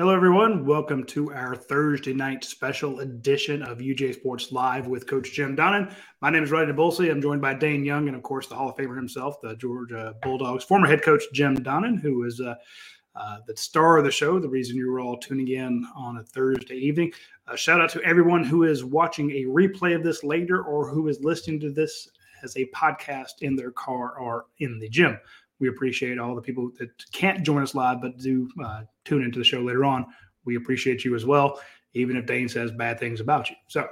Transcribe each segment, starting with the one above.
Hello, everyone. Welcome to our Thursday night special edition of UJ Sports Live with Coach Jim Donnan. My name is Radi Nabulsi. I'm joined by Dayne Young and, of course, the Hall of Famer himself, the Georgia Bulldogs former head coach Jim Donnan, who is uh, uh, the star of the show, the reason you were all tuning in on a Thursday evening. Uh, shout out to everyone who is watching a replay of this later or who is listening to this as a podcast in their car or in the gym we appreciate all the people that can't join us live but do uh, tune into the show later on. We appreciate you as well, even if Dayne says bad things about you. So,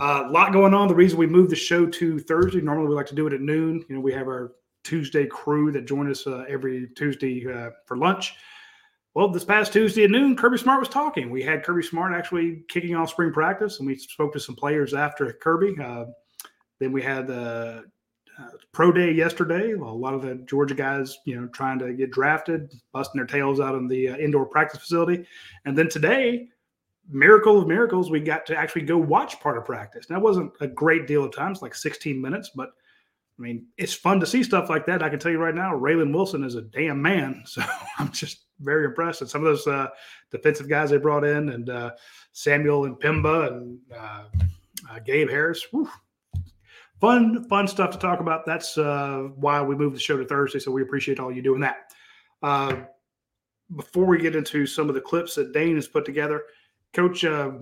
a uh, lot going on. The reason we moved the show to Thursday, normally we like to do it at noon. You know, we have our Tuesday crew that join us every Tuesday for lunch. Well, this past Tuesday at noon, Kirby Smart was talking. We had Kirby Smart actually kicking off spring practice, and we spoke to some players after Kirby. Uh, then we had the uh, pro day yesterday. Well, a lot of the Georgia guys, you know, trying to get drafted, busting their tails out in the uh, indoor practice facility. And then today, miracle of miracles, we got to actually go watch part of practice. Now, it wasn't a great deal of times, like 16 minutes, but I mean, it's fun to see stuff like that. I can tell you right now, Raylen Wilson is a damn man. So I'm just very impressed. And some of those uh, defensive guys they brought in, and uh, Samuel M'Pemba and uh, uh, Gabe Harris, whew, fun, fun stuff to talk about. That's uh, why we moved the show to Thursday. So we appreciate all you doing that. Uh, before we get into some of the clips that Dayne has put together, Coach, let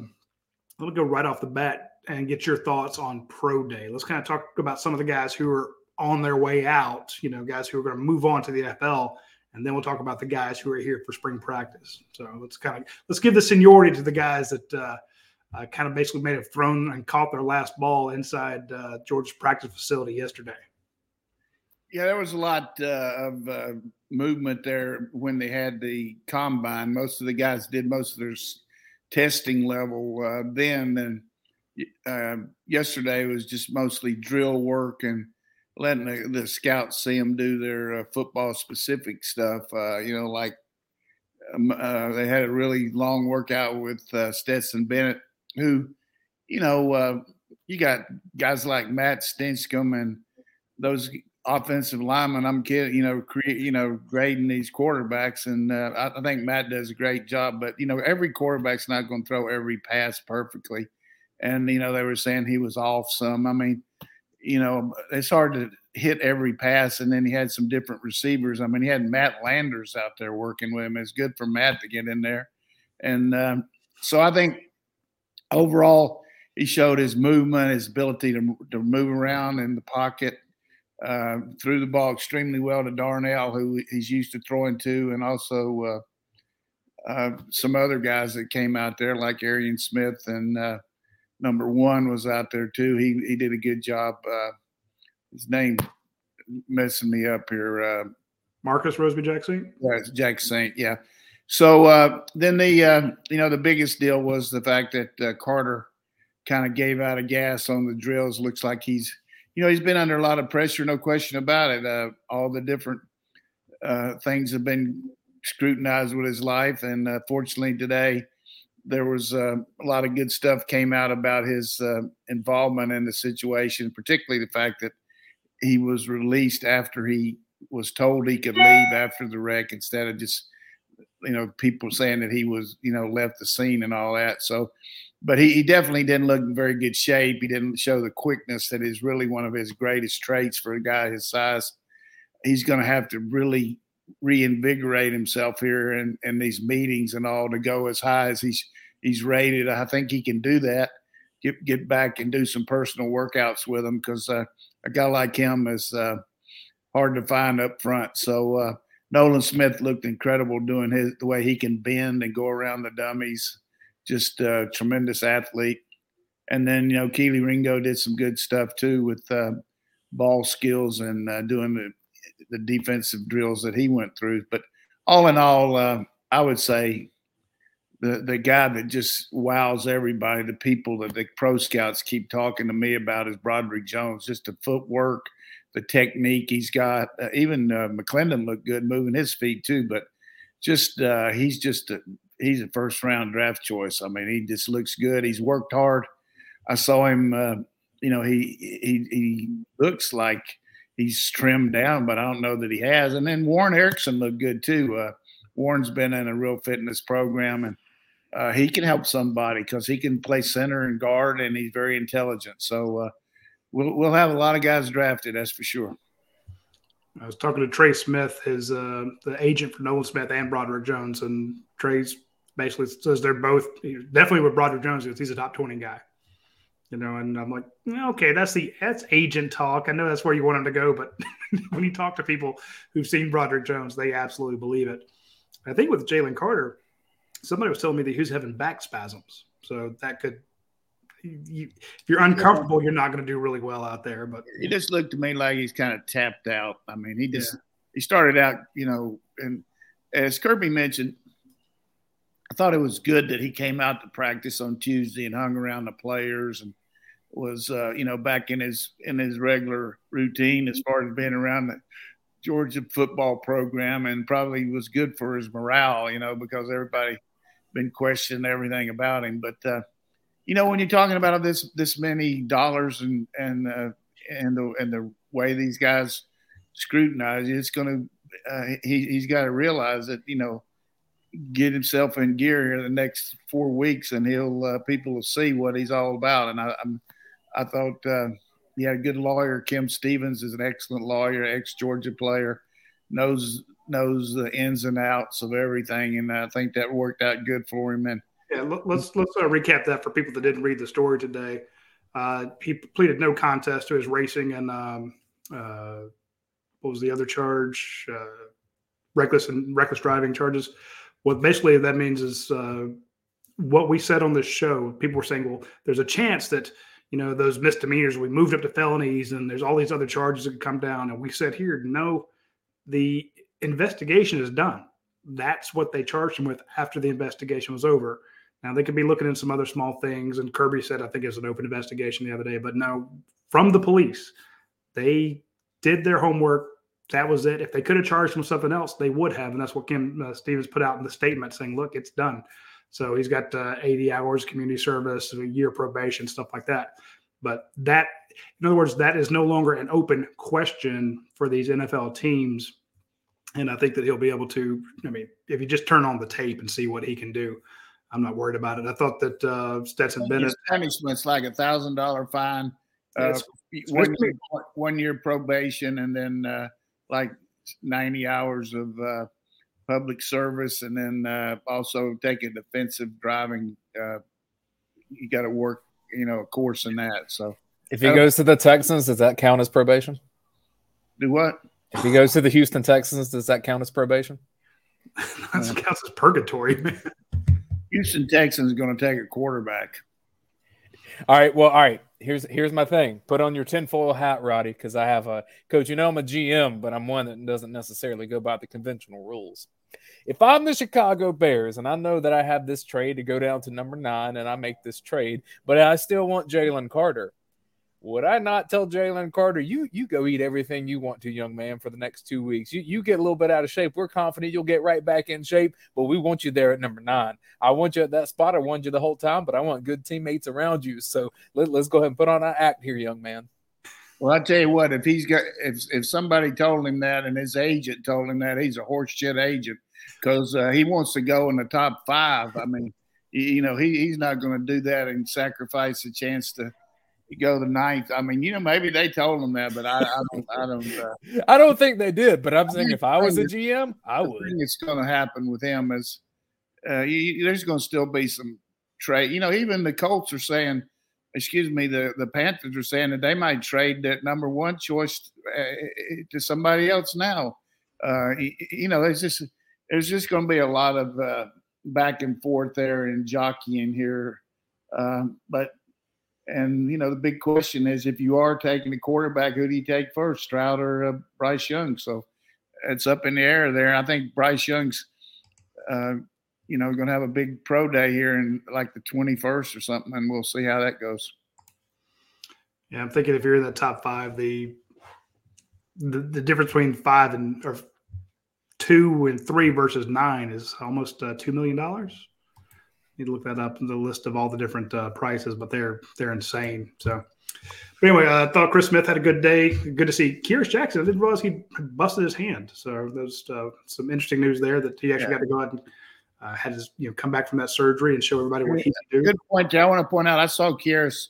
me go right off the bat and get your thoughts on Pro Day. Let's kind of talk about some of the guys who are on their way out. You know, guys who are going to move on to the NFL, and then we'll talk about the guys who are here for spring practice. So let's kind of let's give the seniority to the guys that uh, uh, kind of basically made a thrown and caught their last ball inside uh, Georgia's practice facility yesterday. Yeah, there was a lot uh, of uh, movement there when they had the combine. Most of the guys did most of their testing level uh, then, and uh, yesterday was just mostly drill work and letting the, the scouts see them do their football specific stuff. you know, like um, they had a really long workout with Stetson Bennett who, you know, uh, you got guys like Matt Stinchcomb and those offensive linemen. I'm kidding, you know, create, you know, grading these quarterbacks, and uh, I, I, think Matt does a great job. But you know, every quarterback's not going to throw every pass perfectly, and you know, they were saying he was off some. I mean, you know, it's hard to hit every pass, and then he had some different receivers. I mean, he had Matt Landers out there working with him. It's good for Matt to get in there, and um, so I think overall, he showed his movement, his ability to, to move around in the pocket, uh, threw the ball extremely well to Darnell, who he's used to throwing to, and also uh, uh, some other guys that came out there like Arian Smith and uh, number one was out there too. He he did a good job. Uh, his name messing me up here. Uh, Marcus Rosemy-Jacksaint. Yeah, Jacksaint. Yeah. So uh, then the uh, you know the biggest deal was the fact that uh, Carter kind of gave out a gas on the drills. Looks like he's you know he's been under a lot of pressure, no question about it. Uh, all the different uh, things have been scrutinized with his life, and uh, fortunately today there was uh, a lot of good stuff came out about his uh, involvement in the situation, particularly the fact that he was released after he was told he could leave after the wreck instead of just you know, people saying that he was, you know, left the scene and all that. So, but he, he definitely didn't look in very good shape. He didn't show the quickness that is really one of his greatest traits for a guy his size. He's going to have to really reinvigorate himself here in, in these meetings and all to go as high as he's he's rated. I think he can do that. Get get back and do some personal workouts with him because uh, a guy like him is uh, hard to find up front. So uh, Nolan Smith looked incredible doing his the way he can bend and go around the dummies. Just a tremendous athlete. And then you know Kelee Ringo did some good stuff too with uh, ball skills and uh, doing the the defensive drills that he went through. But all in all, uh, I would say the the guy that just wows everybody, the people that the pro scouts keep talking to me about is Broderick Jones. Just the footwork, the technique he's got. Uh, even uh, McClendon looked good moving his feet too, but just uh, he's just a he's a first round draft choice. I mean, he just looks good. He's worked hard. I saw him. Uh, you know, he he he looks like he's trimmed down, but I don't know that he has. And then Warren Ericson looked good too. Uh, Warren's been in a real fitness program, and uh, he can help somebody because he can play center and guard, and he's very intelligent. So uh, we'll we'll have a lot of guys drafted, that's for sure. I was talking to Trey Smith, his uh, the agent for Nolan Smith and Broderick Jones, and Trey's basically says they're both definitely with Broderick Jones because he's a top twenty guy. You know, and I'm like, okay, that's the that's agent talk. I know that's where you want him to go, but when you talk to people who've seen Broderick Jones, they absolutely believe it. I think with Jalen Carter, somebody was telling me that he was having back spasms, so that could. You, if you're uncomfortable, you're not going to do really well out there. But he just looked to me like he's kind of tapped out. I mean, he just yeah. he started out, you know, and as Kirby mentioned, I thought it was good that he came out to practice on Tuesday and hung around the players and was uh, you know back in his in his regular routine as far as being around the Georgia football program and probably was good for his morale, you know, because everybody been questioned everything about him. But uh, you know, when you're talking about this this many dollars and and uh, and the and the way these guys scrutinize it's going to uh, he he's got to realize that you know get himself in gear here the next four weeks, and he'll uh, people will see what he's all about. And I, I'm, I thought uh, he had a good lawyer. Kim Stephens is an excellent lawyer, ex Georgia player, knows knows the ins and outs of everything, and I think that worked out good for him. And yeah, let's let's uh, recap that for people that didn't read the story today. Uh, he pleaded no contest to his racing and um, uh, what was the other charge? Uh, reckless and reckless driving charges what basically that means is uh, what we said on this show. People were saying, well, there's a chance that you know those misdemeanors we moved up to felonies, and there's all these other charges that could come down. And we said here, no, the investigation is done. That's what they charged him with after the investigation was over. Now they could be looking at some other small things, and Kirby said I think it's an open investigation the other day, but no, from the police, they did their homework that was it. If they could have charged him with something else, they would have, and that's what Kim uh, Stephens put out in the statement saying, "Look, it's done." So he's got uh, 80 hours community service, a year probation, stuff like that. But that, in other words, that is no longer an open question for these NFL teams. And I think that he'll be able to. I mean, if you just turn on the tape and see what he can do, I'm not worried about it. I thought that uh, Stetson Bennett punishment's like a thousand dollar fine, uh, one, year, one year probation, and then uh, like 90 hours of uh, public service and then uh, also take a defensive driving. Uh, you got to work, you know, a course in that. So if he goes to the Texans, does that count as probation? Do what? If he goes to the Houston Texans, does that count as probation? that counts as purgatory, man. Houston Texans is going to take a quarterback. All right. Well, all right. Here's here's my thing. Put on your tinfoil hat, Radi, because I have a coach. You know, I'm a GM, but I'm one that doesn't necessarily go by the conventional rules. If I'm the Chicago Bears and I know that I have this trade to go down to number nine and I make this trade, but I still want Jalen Carter, would I not tell Jalen Carter, you you go eat everything you want to, young man, for the next two weeks? You you get a little bit out of shape. We're confident you'll get right back in shape, but we want you there at number nine. I want you at that spot. I want you the whole time, but I want good teammates around you. So let, let's go ahead and put on our act here, young man. Well, I tell you what, if he's got if if somebody told him that and his agent told him that, he's a horseshit agent because uh, he wants to go in the top five. I mean, you know, he, he's not going to do that and sacrifice a chance to go the ninth. I mean, you know, maybe they told him that, but I, I don't. I don't. Uh, I don't think they did. But I'm saying if I was a GM, I would. it's going to happen with him is uh, you, there's going to still be some trade. You know, even the Colts are saying, excuse me, the the Panthers are saying that they might trade that number one choice uh, to somebody else now. Uh, you know, there's just there's just going to be a lot of uh, back and forth there and jockeying here. Um, but and you know, the big question is if you are taking a quarterback, who do you take first, Stroud or uh, Bryce Young? So it's up in the air there. I think Bryce Young's, uh, you know, going to have a big pro day here in like the 21st or something, and we'll see how that goes. Yeah, I'm thinking if you're in the top five, the the, the difference between five and or two and three versus nine is almost uh, two million dollars. Need to look that up in the list of all the different uh, prices, but they're they're insane. So, but anyway, I thought Chris Smith had a good day. Good to see Kearis Jackson. I didn't realize he busted his hand. So there's uh, some interesting news there that he actually yeah. got to go out and uh, had his you know come back from that surgery and show everybody what he can do. Good point. I want to point out I saw Kearis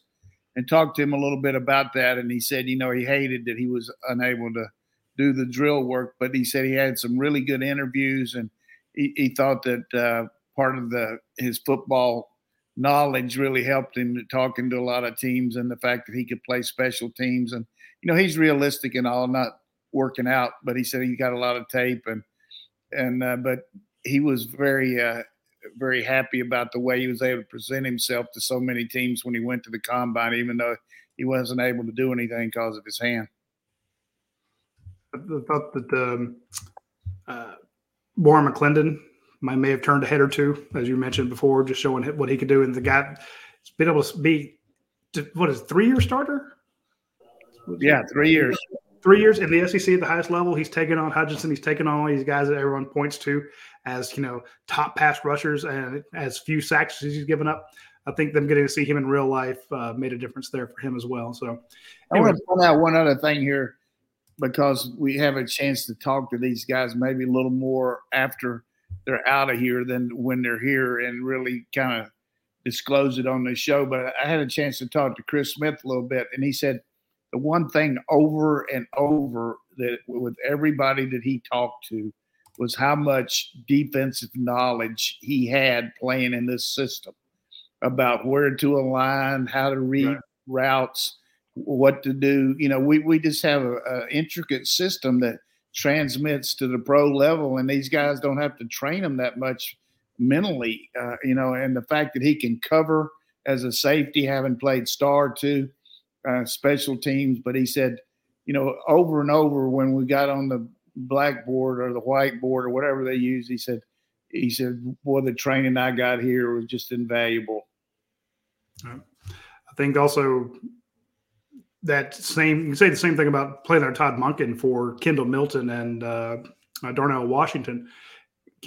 and talked to him a little bit about that, and he said you know he hated that he was unable to do the drill work, but he said he had some really good interviews and he, he thought that uh, part of the his football knowledge really helped him talking to a lot of teams and the fact that he could play special teams. And you know he's realistic and all not working out but he said he got a lot of tape and and uh, but he was very uh, very happy about the way he was able to present himself to so many teams when he went to the combine even though he wasn't able to do anything because of his hand. I thought that um, uh, Warren McClendon might may have turned a head or two, as you mentioned before, just showing what he could do. And the guy has been able to be, what is three year starter? Yeah, three years. Three years in the SEC at the highest level. He's taken on Hutchinson. He's taken on all these guys that everyone points to as you know top pass rushers and as few sacks as he's given up. I think them getting to see him in real life uh, made a difference there for him as well. So, anyway. I want to point out one other thing here because we have a chance to talk to these guys maybe a little more after they're out of here than when they're here and really kind of disclose it on the show. But I had a chance to talk to Chris Smith a little bit, and he said the one thing over and over that with everybody that he talked to was how much defensive knowledge he had playing in this system about where to align, how to read right. routes what to do. You know, we, we just have an intricate system that transmits to the pro level, and these guys don't have to train them that much mentally. Uh, you know, and the fact that he can cover as a safety, having played star too, uh, special teams. But he said, you know, over and over when we got on the blackboard or the whiteboard or whatever they use, he said, he said, boy, the training I got here was just invaluable. I think also that same you can say the same thing about playing Todd Monken for Kendall Milton and uh, uh, Darnell Washington.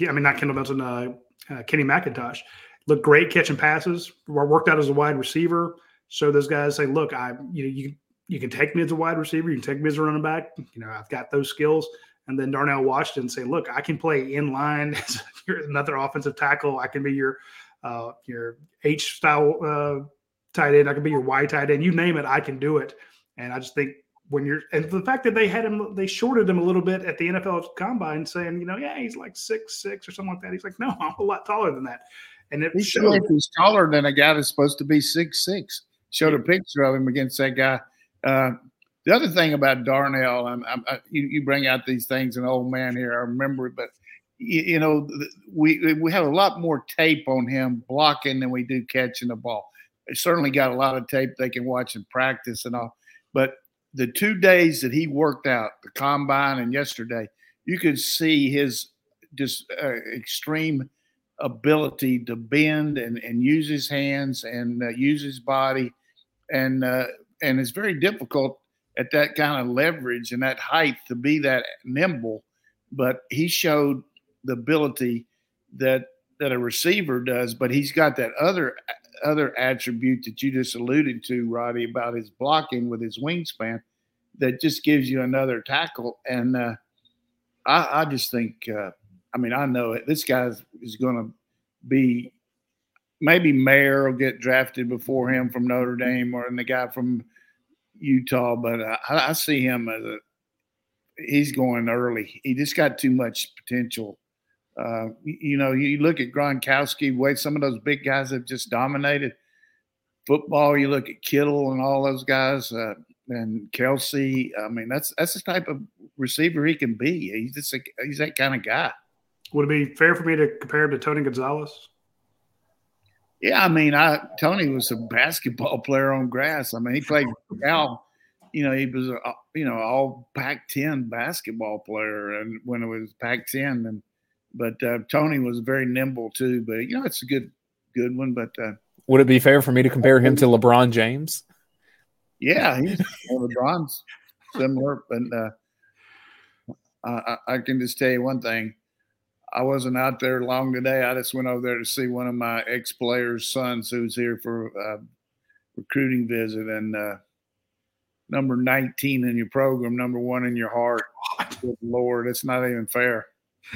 I mean, not Kendall Milton, uh, uh, Kenny McIntosh looked great catching passes. Worked out as a wide receiver. So those guys say, "Look, I you know you you can take me as a wide receiver. You can take me as a running back. You know, I've got those skills." And then Darnell Washington say, "Look, I can play in line. You're another offensive tackle. I can be your uh, your H style uh, tight end. I can be your Y tight end. You name it, I can do it." And I just think when you're and the fact that they had him, they shorted him a little bit at the NFL Combine, saying, you know, yeah, he's like six six or something like that. He's like, no, I'm a lot taller than that. And it he showed he's taller than a guy that's supposed to be six six. Showed a picture of him against that guy. Uh, the other thing about Darnell, I'm, I'm, I, you, you, bring out these things, an old man here, I remember it, but you, you, know, we we have a lot more tape on him blocking than we do catching the ball. They certainly got a lot of tape they can watch in practice and all. But the two days that he worked out, the combine and yesterday, you could see his just uh, extreme ability to bend and, and use his hands and uh, use his body. And, uh, and it's very difficult at that kind of leverage and that height to be that nimble. But he showed the ability that that a receiver does, but he's got that other other attribute that you just alluded to, Radi, about his blocking with his wingspan that just gives you another tackle. And uh, I, I, just think, uh, I mean, I know it. This guy is going to be maybe Mayer will get drafted before him from Notre Dame or the guy from Utah, but I, I see him as a he's going early. He just got too much potential uh, you know, you look at Gronkowski, way some of those big guys have just dominated football. You look at Kittle and all those guys, uh, and Kelce. I mean, that's that's the type of receiver he can be. He's just a, he's that kind of guy. Would it be fair for me to compare him to Tony Gonzalez? Yeah, I mean, I Tony was a basketball player on grass. I mean, he played Cal. You know, he was a you know all Pac-10 basketball player, and when it was Pac-10, and but uh, Tony was very nimble too. But you know, it's a good good one. But uh, would it be fair for me to compare him to LeBron James? Yeah, he's LeBron's similar, but uh, I, I, can just tell you one thing. I wasn't out there long today. I just went over there to see one of my ex players' sons who's here for a recruiting visit. And uh, number 19 in your program, number one in your heart. Good Lord, it's not even fair.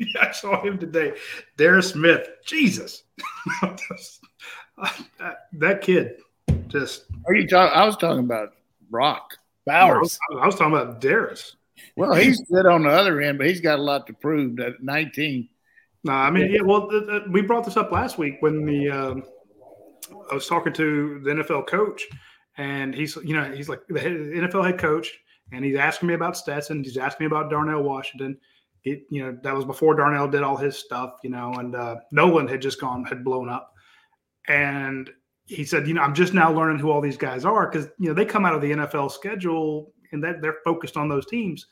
yeah, I saw him today. Darris Smith. Jesus. that kid just. Are you talking? I was talking about Brock Bowers. I was talking about Darris. Well, he's good on the other end, but he's got a lot to prove at 19. No, I mean, yeah. Well, the, the, we brought this up last week when the um, I was talking to the NFL coach, and he's you know he's like the NFL head coach, and he's asking me about Stetson. He's asking me about Darnell Washington. You know that was before Darnell did all his stuff, you know, and uh, Nolan had just gone had blown up, and he said, you know, I'm just now learning who all these guys are because you know they come out of the NFL schedule and that they're focused on those teams.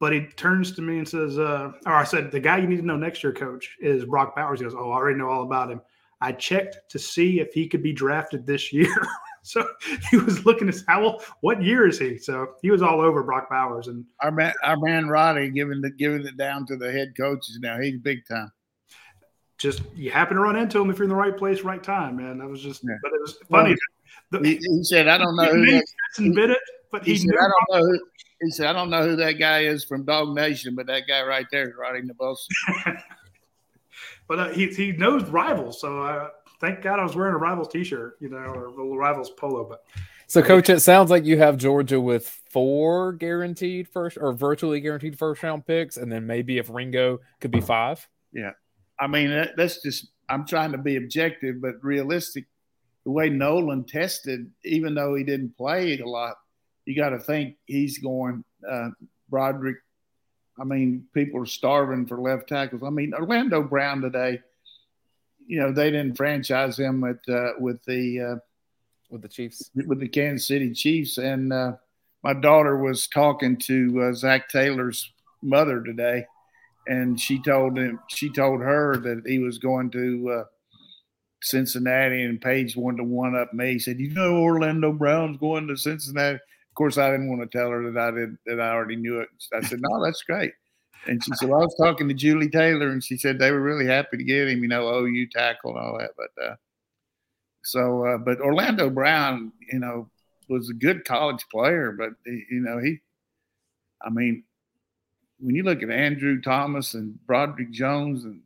But he turns to me and says, uh, or I said, the guy you need to know next year, coach, is Brock Bowers. He goes, Oh, I already know all about him. I checked to see if he could be drafted this year. so he was looking at how what year is he? So he was all over Brock Bowers and our man our man Radi giving the giving it down to the head coaches now. He's big time. Just you happen to run into him if you're in the right place, right time, man. That was just yeah. but it was funny. Well, the, he, he, said, I don't know who that, he, bit it, but he, he said, I don't know who he said, I don't know who that guy is from Dog Nation, but that guy right there is Radi Nabulsi. but uh, he he knows rivals, so uh, thank God I was wearing a rivals T-shirt, you know, or a rivals polo. But so, coach, it sounds like you have Georgia with four guaranteed first or virtually guaranteed first round picks, and then maybe if Ringo could be five. Yeah, I mean that's just I'm trying to be objective but realistic. The way Nolan tested, even though he didn't play a lot, you got to think he's going. Uh, Broderick I mean, people are starving for left tackles. I mean, Orlando Brown today, you know, they didn't franchise him with uh, with the uh, with the Chiefs with the Kansas City Chiefs. And uh, my daughter was talking to uh, Zac Taylor's mother today, and she told him she told her that he was going to uh, Cincinnati, and Paige wanted to one up me. He said, "You know, Orlando Brown's going to Cincinnati." Of course, I didn't want to tell her that I did that I already knew it. I said, "No, that's great." And she said, well, "I was talking to Julie Taylor, and she said they were really happy to get him. You know, OU tackle and all that." But uh, so, uh, but Orlando Brown, you know, was a good college player, but you know, he, I mean, when you look at Andrew Thomas and Broderick Jones and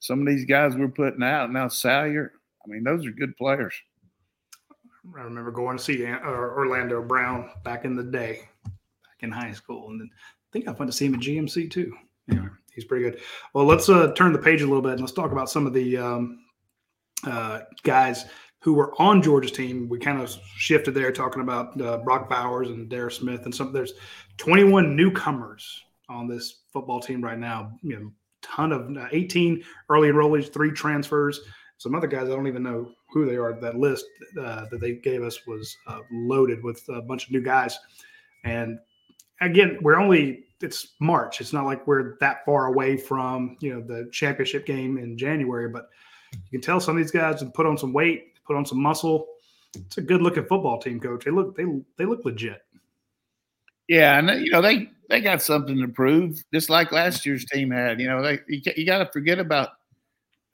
some of these guys we're putting out now, Salyer, I mean, those are good players. I remember going to see Orlando Brown back in the day, back in high school, and then think I went to see him at GMC too. Anyway, he's pretty good. Well, let's uh, turn the page a little bit and let's talk about some of the um, uh, guys who were on Georgia's team. We kind of shifted there, talking about uh, Brock Bowers and Darris Smith, and some. There's 21 newcomers on this football team right now. You know, ton of uh, 18 early enrollees, three transfers. Some other guys I don't even know who they are. That list uh, that they gave us was uh, loaded with a bunch of new guys. And again, we're only it's March. It's not like we're that far away from you know the championship game in January, but you can tell some of these guys have put on some weight, put on some muscle. It's a good looking football team, coach. They look they they look legit. Yeah, and you know they they got something to prove, just like last year's team had. You know, they you, you got to forget about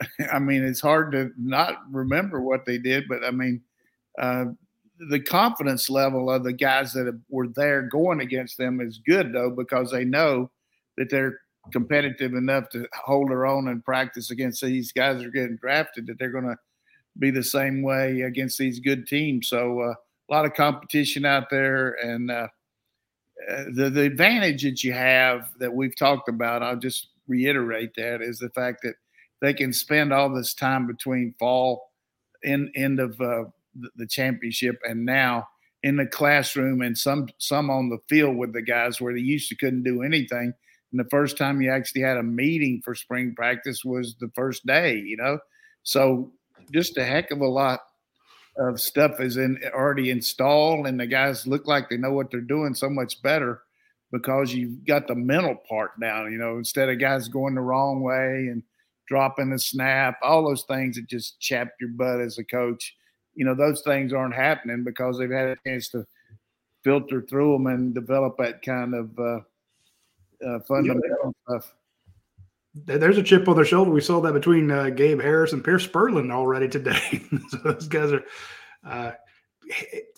I mean, it's hard to not remember what they did, but I mean, uh, the confidence level of the guys that were there going against them is good though because they know that they're competitive enough to hold their own and practice against these guys that are getting drafted that they're going to be the same way against these good teams. So uh, a lot of competition out there, and uh, uh the the advantage that you have that we've talked about, I'll just reiterate that is the fact that they can spend all this time between fall in end of uh, the championship and now in the classroom and some some on the field with the guys where they used to couldn't do anything. And the first time you actually had a meeting for spring practice was the first day, you know. So just a heck of a lot of stuff is in already installed, and the guys look like they know what they're doing so much better because you've got the mental part down. You know, instead of guys going the wrong way and dropping the snap, all those things that just chap your butt as a coach. You know, those things aren't happening because they've had a chance to filter through them and develop that kind of uh, uh, fundamental yeah. stuff. There's a chip on their shoulder. We saw that between uh, Gabe Harris and Pearce Spurlin already today. so those guys are uh,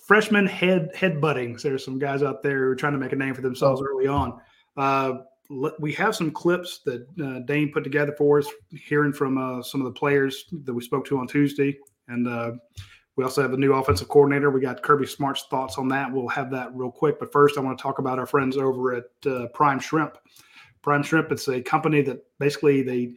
freshman head head buttings. There's some guys out there who are trying to make a name for themselves oh. early on. Uh, we have some clips that uh, Dayne put together for us, hearing from uh, some of the players that we spoke to on Tuesday, and uh, we also have a new offensive coordinator. We got Kirby Smart's thoughts on that. We'll have that real quick, but first, I want to talk about our friends over at uh, Prime Shrimp. Prime Shrimp, it's a company that basically they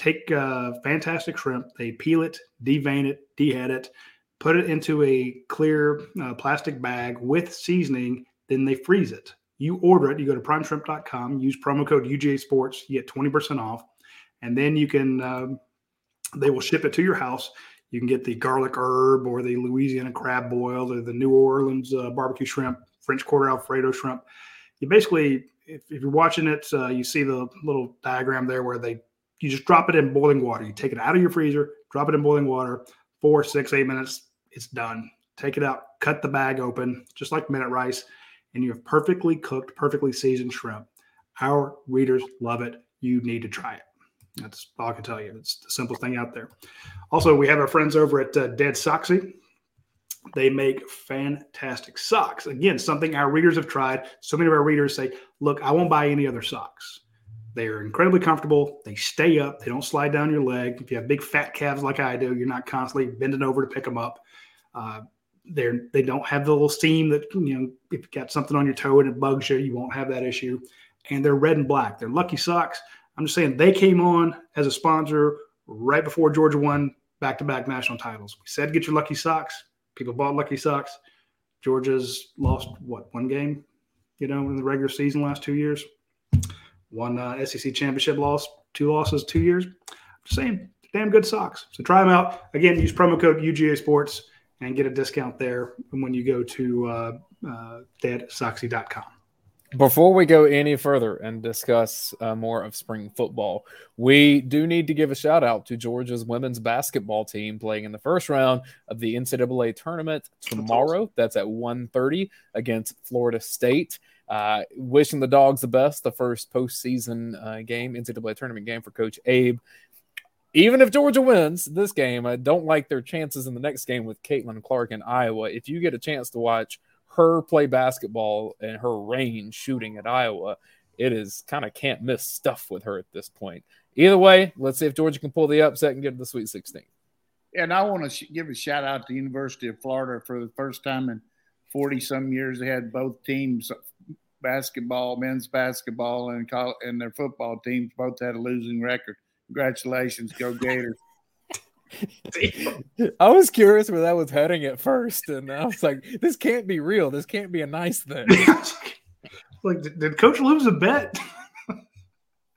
take uh, fantastic shrimp, they peel it, devein it, dehead it, put it into a clear uh, plastic bag with seasoning, then they freeze it. You order it, you go to primeshrimp.com, use promo code UGA Sports, you get 20% off, and then you can, um, they will ship it to your house. You can get the garlic herb or the Louisiana crab boil or the New Orleans uh, barbecue shrimp, French Quarter Alfredo shrimp. You basically, if, if you're watching it, uh, you see the little diagram there where they, you just drop it in boiling water. You take it out of your freezer, drop it in boiling water, four, six, eight minutes, it's done. Take it out, cut the bag open, just like minute rice, and you have perfectly cooked, perfectly seasoned shrimp. Our readers love it. You need to try it. That's all I can tell you. It's the simplest thing out there. Also, we have our friends over at uh, Dead Soxy. They make fantastic socks. Again, something our readers have tried. So many of our readers say, Look, I won't buy any other socks. They are incredibly comfortable. They stay up. They don't slide down your leg. If you have big fat calves like I do, you're not constantly bending over to pick them up. Uh, they're they don't have the little seam that you know if you got something on your toe and it bugs you, you won't have that issue. And they're red and black. They're lucky socks. I'm just saying they came on as a sponsor right before Georgia won back-to-back national titles. We said get your lucky socks. People bought lucky socks. Georgia's lost what one game, you know, in the regular season last two years. One uh, SEC championship loss, two losses, two years. I'm just saying, damn good socks. So try them out. Again, use promo code UGA Sports and get a discount there when you go to uh, uh. Before we go any further and discuss uh, more of spring football, we do need to give a shout out to Georgia's women's basketball team playing in the first round of the NCAA tournament tomorrow. That's at 1.30 against Florida State. Uh, wishing the dogs the best, the first postseason uh, game, NCAA tournament game for Coach Abe even if Georgia wins this game, I don't like their chances in the next game with Caitlin Clark in Iowa. If you get a chance to watch her play basketball and her range shooting at Iowa, it is kind of can't miss stuff with her at this point. Either way, let's see if Georgia can pull the upset and get to the Sweet 16. And I want to sh- give a shout out to the University of Florida for the first time in 40 some years. They had both teams, basketball, men's basketball, and, college, and their football teams both had a losing record. Congratulations, go Gators. I was curious where that was heading at first, and I was like, "This can't be real. This can't be a nice thing." like, did, did Coach lose a bet?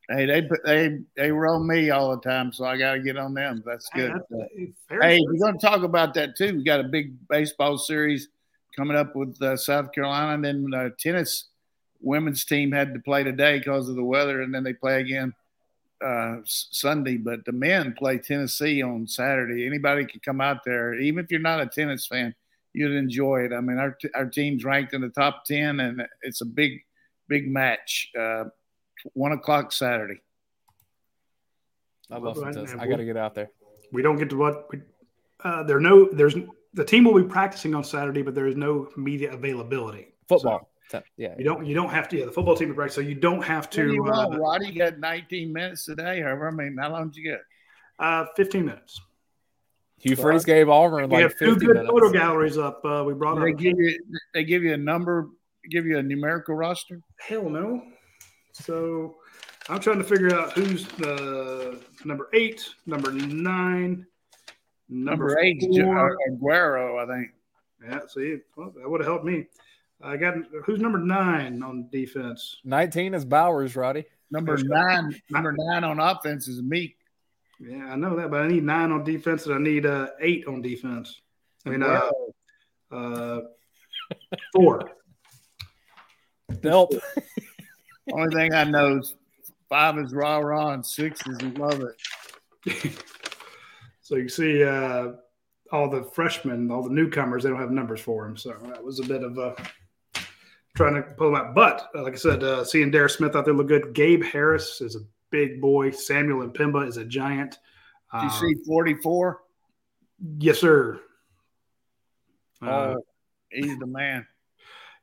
hey, they they they roll me all the time, so I got to get on them. That's good. Hey, hey we're going to talk about that too. We got a big baseball series coming up with uh, South Carolina, and then uh, tennis women's team had to play today because of the weather, and then they play again uh, Sunday, but the men play Tennessee on Saturday. Anybody can come out there, even if you're not a tennis fan, you'd enjoy it. I mean, our our team's ranked in the top ten, and it's a big, big match. Uh, one o'clock Saturday. I love tennis. I got to get out there. We don't get to what we, uh, there. No, there's the team will be practicing on Saturday, but there is no media availability. Football. So, yeah, you don't you don't have to. Yeah, the football team is right, so you don't have to. You uh, Radi got 19 minutes today. However, I mean, how long did you get? Uh, 15 minutes. Hugh Freeze gave Auburn like have two good minutes. photo galleries up. Uh, we brought. They give you they give you a number, give you a numerical roster. Hell no. So I'm trying to figure out who's the number eight, number nine, number, number eight, four. Aguero, I think. Yeah, see, well, that would have helped me. I got who's number nine on defense? Nineteen is Bowers, Radi. Number nine, number nine on offense is Meek. Yeah, I know that, but I need nine on defense, and I need uh, eight on defense. I mean, uh, uh, four. Nope. Only thing I know is five is Rara and six is love it. so you see, uh, all the freshmen, all the newcomers, they don't have numbers for them. So that was a bit of a trying to pull them out. But uh, like I said, uh, seeing Darris Smith out there look good. Gabe Harris is a big boy. Samuel M'Pemba is a giant. Did you see 44? Yes, sir. Uh, he's the man.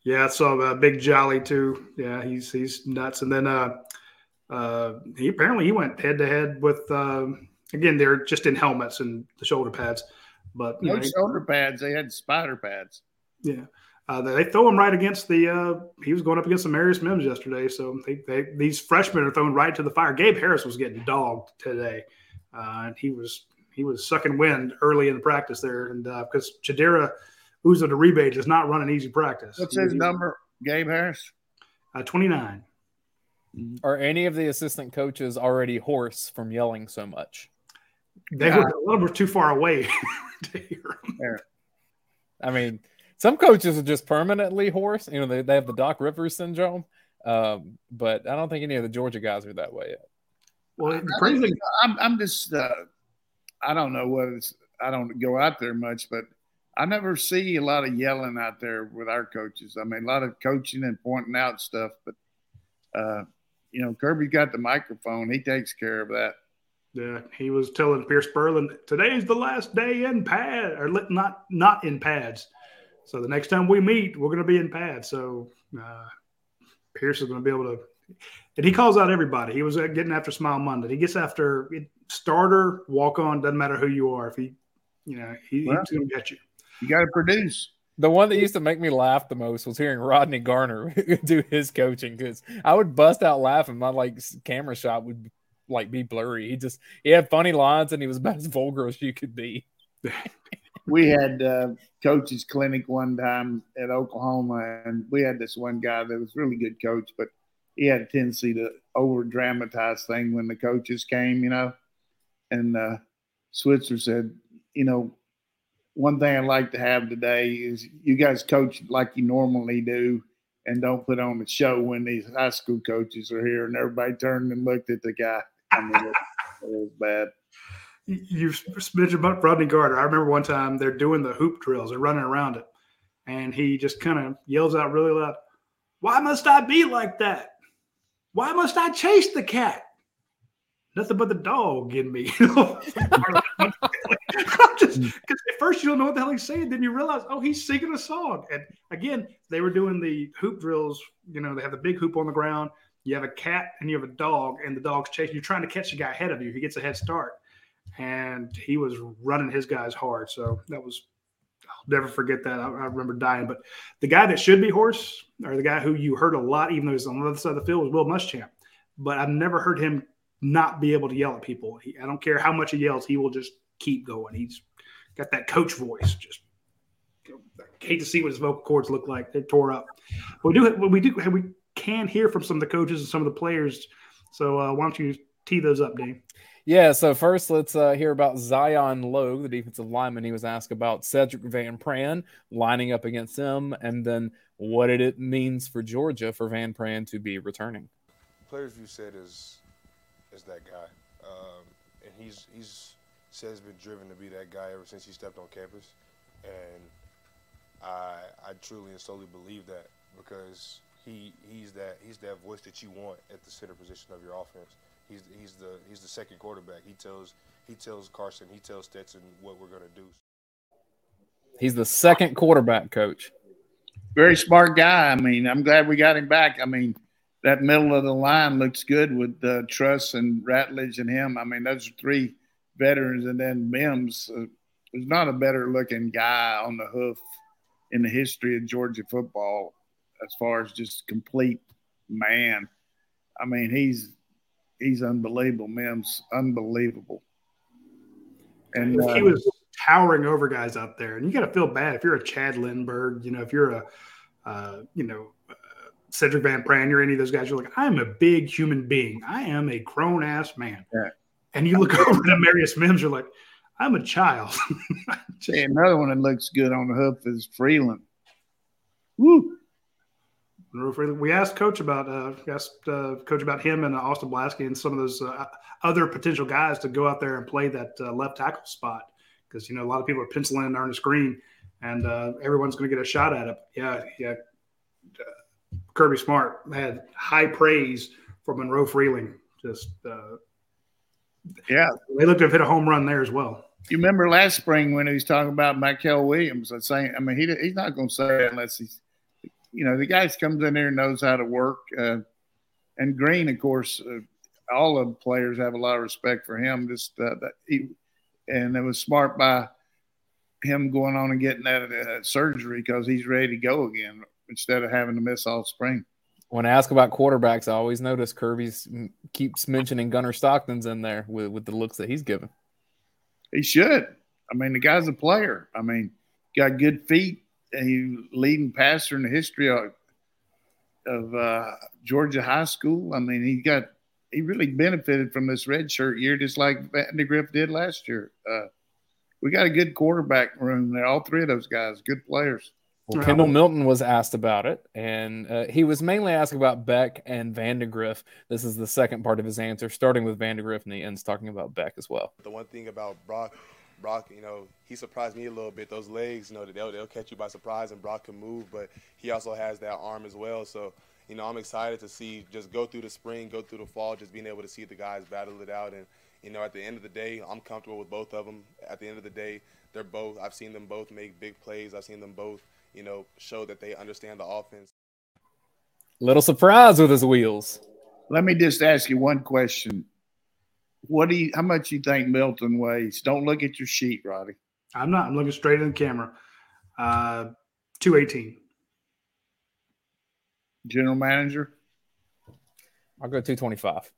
Yeah, I saw uh, Big Jolly too. Yeah, he's he's nuts. And then uh, uh, he apparently he went head to head with um, again they're just in helmets and the shoulder pads, but no know, shoulder pads. They had spider pads. Yeah. Uh, they throw him right against the. Uh, he was going up against the Marius Mims yesterday, so they, they, these freshmen are thrown right to the fire. Gabe Harris was getting dogged today, uh, and he was he was sucking wind early in the practice there, and because uh, Chidera Uzo-Diribe does not run an easy practice. What's his number, Gabe Harris? Uh, 29. Mm-hmm. Are any of the assistant coaches already hoarse from yelling so much? They yeah. were a little bit too far away to hear them. I mean, some coaches are just permanently hoarse. You know, they, they have the Doc Rivers syndrome. Um, but I don't think any of the Georgia guys are that way yet. Well, I, I'm, I'm just, uh, I don't know what it's, I don't go out there much, but – I never see a lot of yelling out there with our coaches. I mean, a lot of coaching and pointing out stuff, but uh, you know, Kirby's got the microphone. He takes care of that. Yeah, he was telling Pearce Spurlin, "Today's the last day in pad, or not not in pads. So the next time we meet, we're going to be in pads. So uh, Pearce is going to be able to." And he calls out everybody. He was getting after Smael Mondon. He gets after starter, walk on. Doesn't matter who you are. If he, you know, he, well, he's going to get you. You got to produce. The one that used to make me laugh the most was hearing Rodney Garner do his coaching because I would bust out laughing. My like camera shot would like be blurry. He just he had funny lines and he was about as vulgar as you could be. we had uh, coaches clinic one time at Oklahoma, and we had this one guy that was really good coach, but he had a tendency to over dramatize things when the coaches came, you know. And uh, Switzer said, you know, one thing I'd like to have today is you guys coach like you normally do and don't put on a show when these high school coaches are here and everybody turned and looked at the guy. I mean, it, was bad. You mentioned about Rodney Garner. I remember one time they're doing the hoop drills, they're running around it, and he just kind of yells out really loud, Why must I be like that? Why must I chase the cat? Nothing but the dog in me. just because mm. at first you don't know what the hell he's saying, then you realize, oh, he's singing a song. And again, they were doing the hoop drills. You know, they have the big hoop on the ground. You have a cat and you have a dog, and the dog's chasing. You're trying to catch the guy ahead of you. He gets a head start, and he was running his guys hard. So that was I'll never forget that. I, I, remember dying. But the guy that should be horse, or the guy who you heard a lot, even though he's on the other side of the field, was Will Muschamp. But I've never heard him not be able to yell at people. He, I don't care how much he yells, he will just keep going. He's got that coach voice. Just I hate to see what his vocal cords look like. They're tore up. We do. We do. We can hear from some of the coaches and some of the players. So uh, why don't you tee those up, Dave? Yeah. So first, let's uh, hear about Zion Logue, the defensive lineman. He was asked about Sedrick Van Pran lining up against him, and then what it means for Georgia for Van Pran to be returning. Players you said is is that guy, um, and he's he's said has been driven to be that guy ever since he stepped on campus, and I I truly and solely believe that because he he's that he's that voice that you want at the center position of your offense. He's he's the he's the second quarterback. He tells he tells Carson, he tells Stetson what we're gonna do. He's the second quarterback coach. Very smart guy. I mean, I'm glad we got him back. I mean, that middle of the line looks good with uh, Truss and Ratledge and him. I mean, those are three veterans, and then Mims uh, was not a better looking guy on the hoof in the history of Georgia football as far as just complete man. I mean, he's he's unbelievable. Mims, unbelievable. And uh, he was towering over guys out there, and you got to feel bad if you're a Chad Lindberg. You know, if you're a uh, you know uh, Sedrick Van Pran, or any of those guys. You're like, I'm a big human being. I am a grown ass man. Yeah. And you look over at Marius Mims, you're like, I'm a child. hey, another one that looks good on the hoof is Freeling. Woo. We asked Coach about uh, asked uh, Coach about him and Austin Blaske and some of those uh, other potential guys to go out there and play that uh, left tackle spot because you know a lot of people are penciling in Earnest Greene, and uh, everyone's going to get a shot at it. Yeah, yeah. Kirby Smart had high praise for Monroe Freeling. Just uh, yeah, they looked to have hit a home run there as well. You remember last spring when he was talking about Michael Williams? I saying, I mean, he he's not going to say it unless he's, you know, the guy comes in there and knows how to work. Uh, and Greene, of course, uh, all of the players have a lot of respect for him. Just uh, that he, and it was smart by him going on and getting that uh, surgery because he's ready to go again instead of having to miss all spring. When I ask about quarterbacks, I always notice Kirby's keeps mentioning Gunner Stockton's in there with, with the looks that he's given. He should. I mean, the guy's a player. I mean, got good feet. And he's leading passer in the history of, of uh, Georgia high school. I mean, he got he really benefited from this red shirt year, just like Vandagriff did last year. Uh, we got a good quarterback room there. All three of those guys, good players. Well, Kendall Milton was asked about it, and uh, he was mainly asked about Beck and Vandagriff. This is the second part of his answer, starting with Vandagriff, and he ends talking about Beck as well. The one thing about Brock, Brock, you know, he surprised me a little bit. Those legs, you know, they'll, they'll catch you by surprise, and Brock can move, but he also has that arm as well. So, you know, I'm excited to see just go through the spring, go through the fall, just being able to see the guys battle it out. And, you know, at the end of the day, I'm comfortable with both of them. At the end of the day, they're both, I've seen them both make big plays. I've seen them both – you know, show that they understand the offense. Little surprise with his wheels. Let me just ask you one question. What do you how much you think Milton weighs? Don't look at your sheet, Radi. I'm not. I'm looking straight in the camera. Uh 218. General manager? I'll go 225.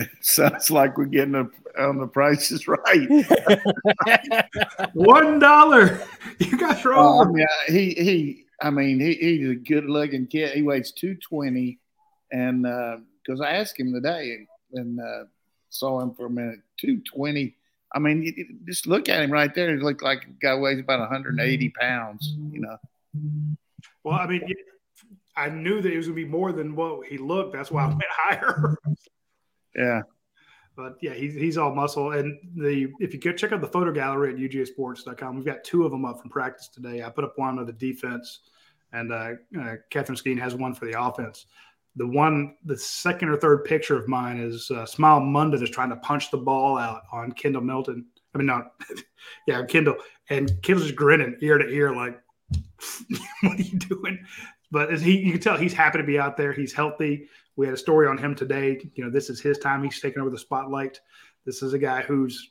sounds like we're getting a, on the prices right. One dollar. You guys are over. Um, yeah, he he. I mean, he, he's a good looking kid. He weighs two twenty, and uh because uh, I asked him today and, uh, saw him for a minute, two twenty. I mean, you, you just look at him right there. He looked like a guy weighs about 180 pounds. You know. Well, I mean, I knew that he was going to be more than what he looked. That's why I went higher. Yeah. But yeah, he's, he's all muscle. And the if you go check out the photo gallery at UGAsports.com, we've got two of them up from practice today. I put up one of the defense, and uh, uh, Catherine Skeen has one for the offense. The one, the second or third picture of mine is uh, Smael Mondon is trying to punch the ball out on Kendall Milton. I mean, not, yeah, Kendall. And Kendall's just grinning ear to ear, like, what are you doing? But he, you can tell he's happy to be out there. He's healthy. We had a story on him today. You know, this is his time. He's taking over the spotlight. This is a guy who's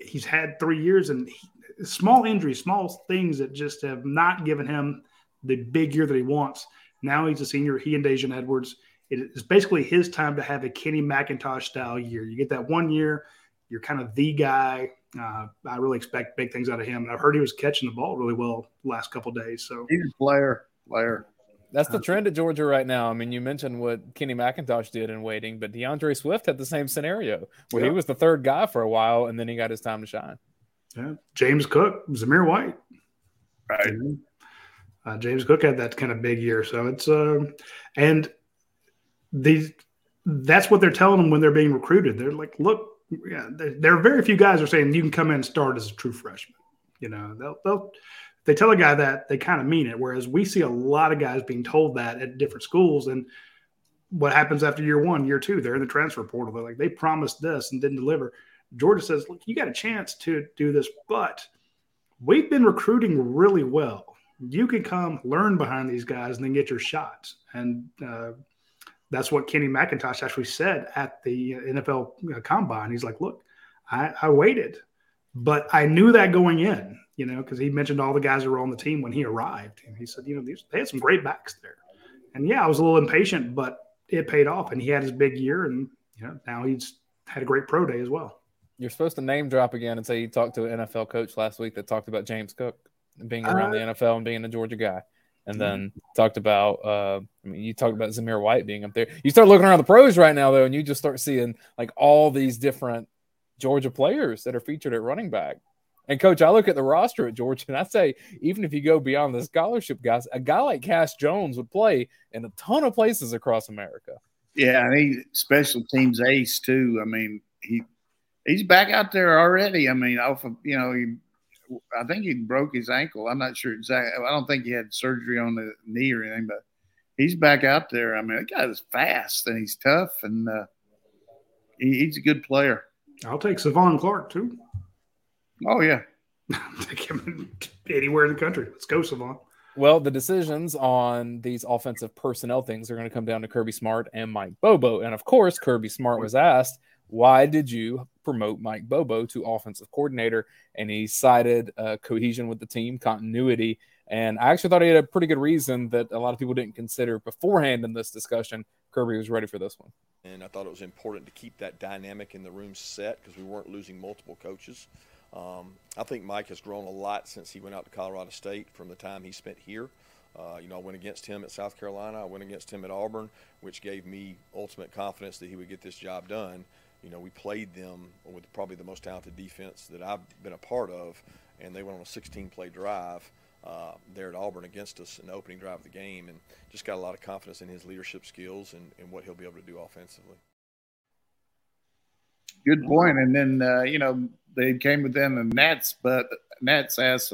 he's had three years and he, small injuries, small things that just have not given him the big year that he wants. Now he's a senior. He and Daijun Edwards. It is basically his time to have a Kenny McIntosh style year. You get that one year, you're kind of the guy. Uh, I really expect big things out of him. And I've heard he was catching the ball really well the last couple days. So he's a player, player. That's the trend at Georgia right now. I mean, you mentioned what Kenny McIntosh did in waiting, but D'Andre Swift had the same scenario where yeah. he was the third guy for a while and then he got his time to shine. Yeah. James Cook, Zamir White. Right. Uh, James Cook had that kind of big year. So it's, uh, and these, that's what they're telling them when they're being recruited. They're like, look, yeah, there are very few guys are saying you can come in and start as a true freshman. You know, they'll, they'll, they tell a guy that, they kind of mean it. Whereas we see a lot of guys being told that at different schools. And what happens after year one, year two, they're in the transfer portal. They're like, they promised this and didn't deliver. Georgia says, look, you got a chance to do this, but we've been recruiting really well. You can come learn behind these guys and then get your shots. And uh, that's what Kenny McIntosh actually said at the NFL uh, combine. He's like, look, I, I waited, but I knew that going in you know, because he mentioned all the guys who were on the team when he arrived. And he said, you know, these, they had some great backs there. And yeah, I was a little impatient, but it paid off. And he had his big year, and you know, now he's had a great pro day as well. You're supposed to name drop again and say you talked to an NFL coach last week that talked about James Cook being around uh, the NFL and being a Georgia guy. And then talked about, uh, I mean, you talked about Zamir White being up there. You start looking around the pros right now, though, and you just start seeing like all these different Georgia players that are featured at running back. And coach, I look at the roster at Georgia and I say, even if you go beyond the scholarship guys, a guy like Cash Jones would play in a ton of places across America. Yeah, and he special teams ace too. I mean, he he's back out there already. I mean, off of you know, he I think he broke his ankle. I'm not sure exactly. I don't think he had surgery on the knee or anything, but he's back out there. I mean, that guy is fast and he's tough and uh, he, he's a good player. I'll take Savon Clark too. Oh yeah, take him anywhere in the country. Let's go, Savon. Well, the decisions on these offensive personnel things are going to come down to Kirby Smart and Mike Bobo. And of course, Kirby Smart was asked, why did you promote Mike Bobo to offensive coordinator? And he cited uh, cohesion with the team, continuity. And I actually thought he had a pretty good reason that a lot of people didn't consider beforehand in this discussion. Kirby was ready for this one. And I thought it was important to keep that dynamic in the room set because we weren't losing multiple coaches. Um, I think Mike has grown a lot since he went out to Colorado State from the time he spent here. Uh, you know, I went against him at South Carolina. I went against him at Auburn, which gave me ultimate confidence that he would get this job done. You know, we played them with probably the most talented defense that I've been a part of, and they went on a 16-play drive uh, there at Auburn against us in the opening drive of the game, and just got a lot of confidence in his leadership skills and, and what he'll be able to do offensively. Good point. And then uh, you know they came within the Nats, but Nats ass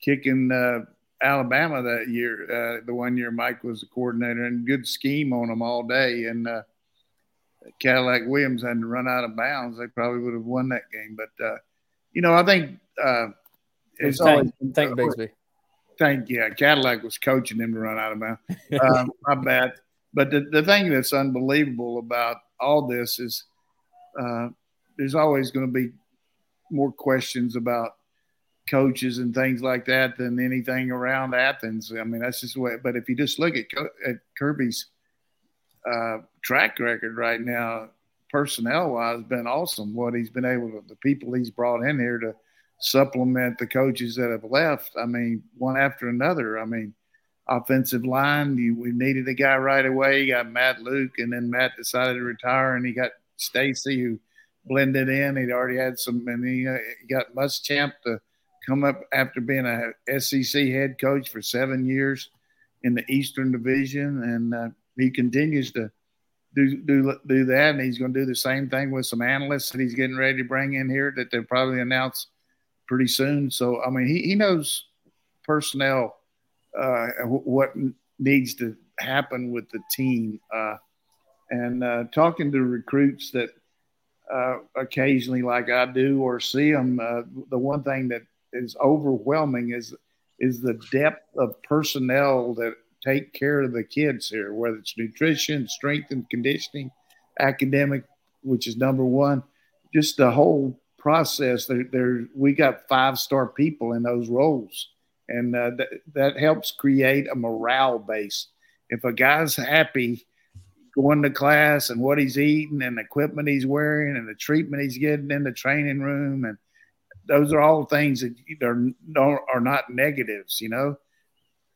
kicking uh, Alabama that year. Uh, the one year Mike was the coordinator, and good scheme on them all day. And uh, Cadillac Williams hadn't run out of bounds. They probably would have won that game. But uh, you know, I think uh, it's always thank Bigsby. Thank yeah, Cadillac was coaching him to run out of bounds. um, my bad. But the, the thing that's unbelievable about all this is uh, there's always going to be more questions about coaches and things like that than anything around Athens. I mean, that's just the way. But if you just look at, at Kirby's uh, track record right now, personnel wise, been awesome. What he's been able to, the people he's brought in here to supplement the coaches that have left. I mean, one after another. I mean, offensive line, you, we needed a guy right away. You got Matt Luke, and then Matt decided to retire, and he got Stacy, who blended in. He'd already had some, and he, uh, he got Muschamp to come up after being a SEC head coach for seven years in the Eastern Division, and uh, he continues to do do do that. And he's going to do the same thing with some analysts that he's getting ready to bring in here that they'll probably announce pretty soon. So I mean, he he knows personnel uh, what needs to happen with the team. Uh, and uh, talking to recruits that uh, occasionally, like I do, or see them, uh, the one thing that is overwhelming is is the depth of personnel that take care of the kids here, whether it's nutrition, strength and conditioning, academic, which is number one, just the whole process. There, there we got five star people in those roles, and uh, that that helps create a morale base. If a guy's happy going to class and what he's eating and the equipment he's wearing and the treatment he's getting in the training room and those are all things that are are not negatives, you know.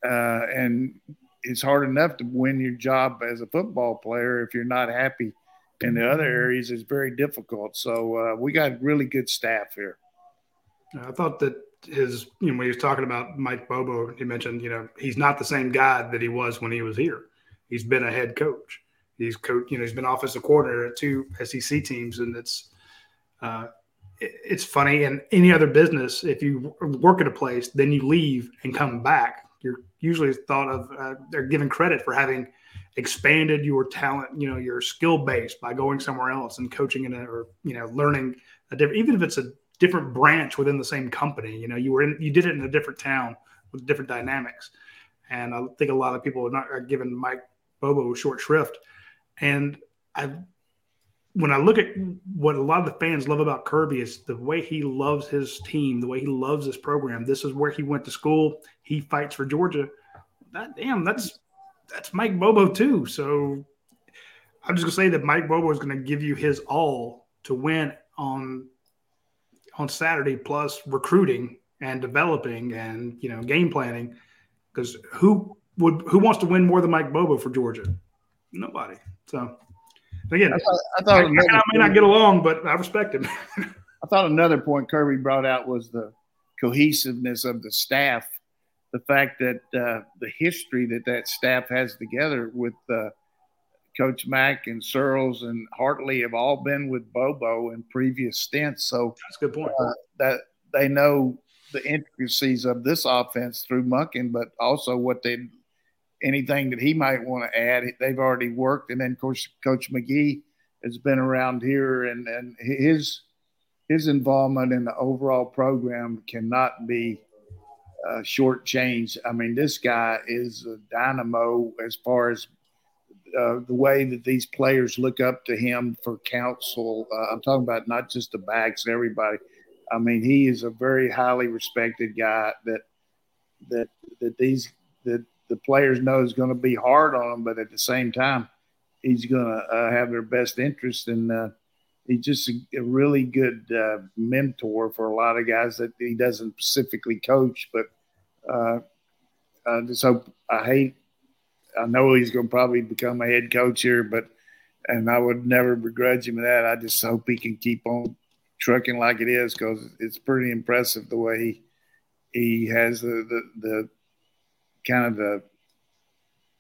Uh, and it's hard enough to win your job as a football player if you're not happy in the other areas. It's very difficult. So uh, we got really good staff here. I thought that his, you know, when he was talking about Mike Bobo, he mentioned, you know, he's not the same guy that he was when he was here. He's been a head coach. He's coach, you know, he's been offensive coordinator at two SEC teams, and it's uh, it's funny. In any other business, if you work at a place, then you leave and come back, you're usually thought of. Uh, they're given credit for having expanded your talent, you know, your skill base by going somewhere else and coaching in a, or you know, learning a different, even if it's a different branch within the same company. You know, you were in, you did it in a different town with different dynamics, and I think a lot of people are not are giving Mike Bobo short shrift and I, when I look at what a lot of the fans love about Kirby is the way he loves his team, the way he loves this program. This is where he went to school. He fights for Georgia. That damn, that's that's Mike Bobo too. So I'm just gonna say that Mike Bobo is gonna give you his all to win on on Saturday, plus recruiting and developing and you know game planning. Because who would who wants to win more than Mike Bobo for Georgia? Nobody. So again, I thought, I, thought I, I may not get along, but I respect him. I thought another point Kirby brought out was the cohesiveness of the staff, the fact that uh, the history that that staff has together with uh, Coach Mack and Searels and Hartley have all been with Bobo in previous stints. So that's a good point. Uh, that they know the intricacies of this offense through Monken, but also what they anything that he might want to add. They've already worked, and then of course Coach McGee has been around here, and and his his involvement in the overall program cannot be uh, shortchanged. I mean, this guy is a dynamo as far as uh, the way that these players look up to him for counsel. Uh, I'm talking about not just the backs, everybody. I mean, he is a very highly respected guy that that that these that the players know is going to be hard on them, but at the same time, he's going to uh, have their best interest. And uh, he's just a, a really good uh, mentor for a lot of guys that he doesn't specifically coach. But uh, I just hope I hate. I know he's going to probably become a head coach here, but and I would never begrudge him that. I just hope he can keep on trucking like it is because it's pretty impressive the way he he has the the, the kind of the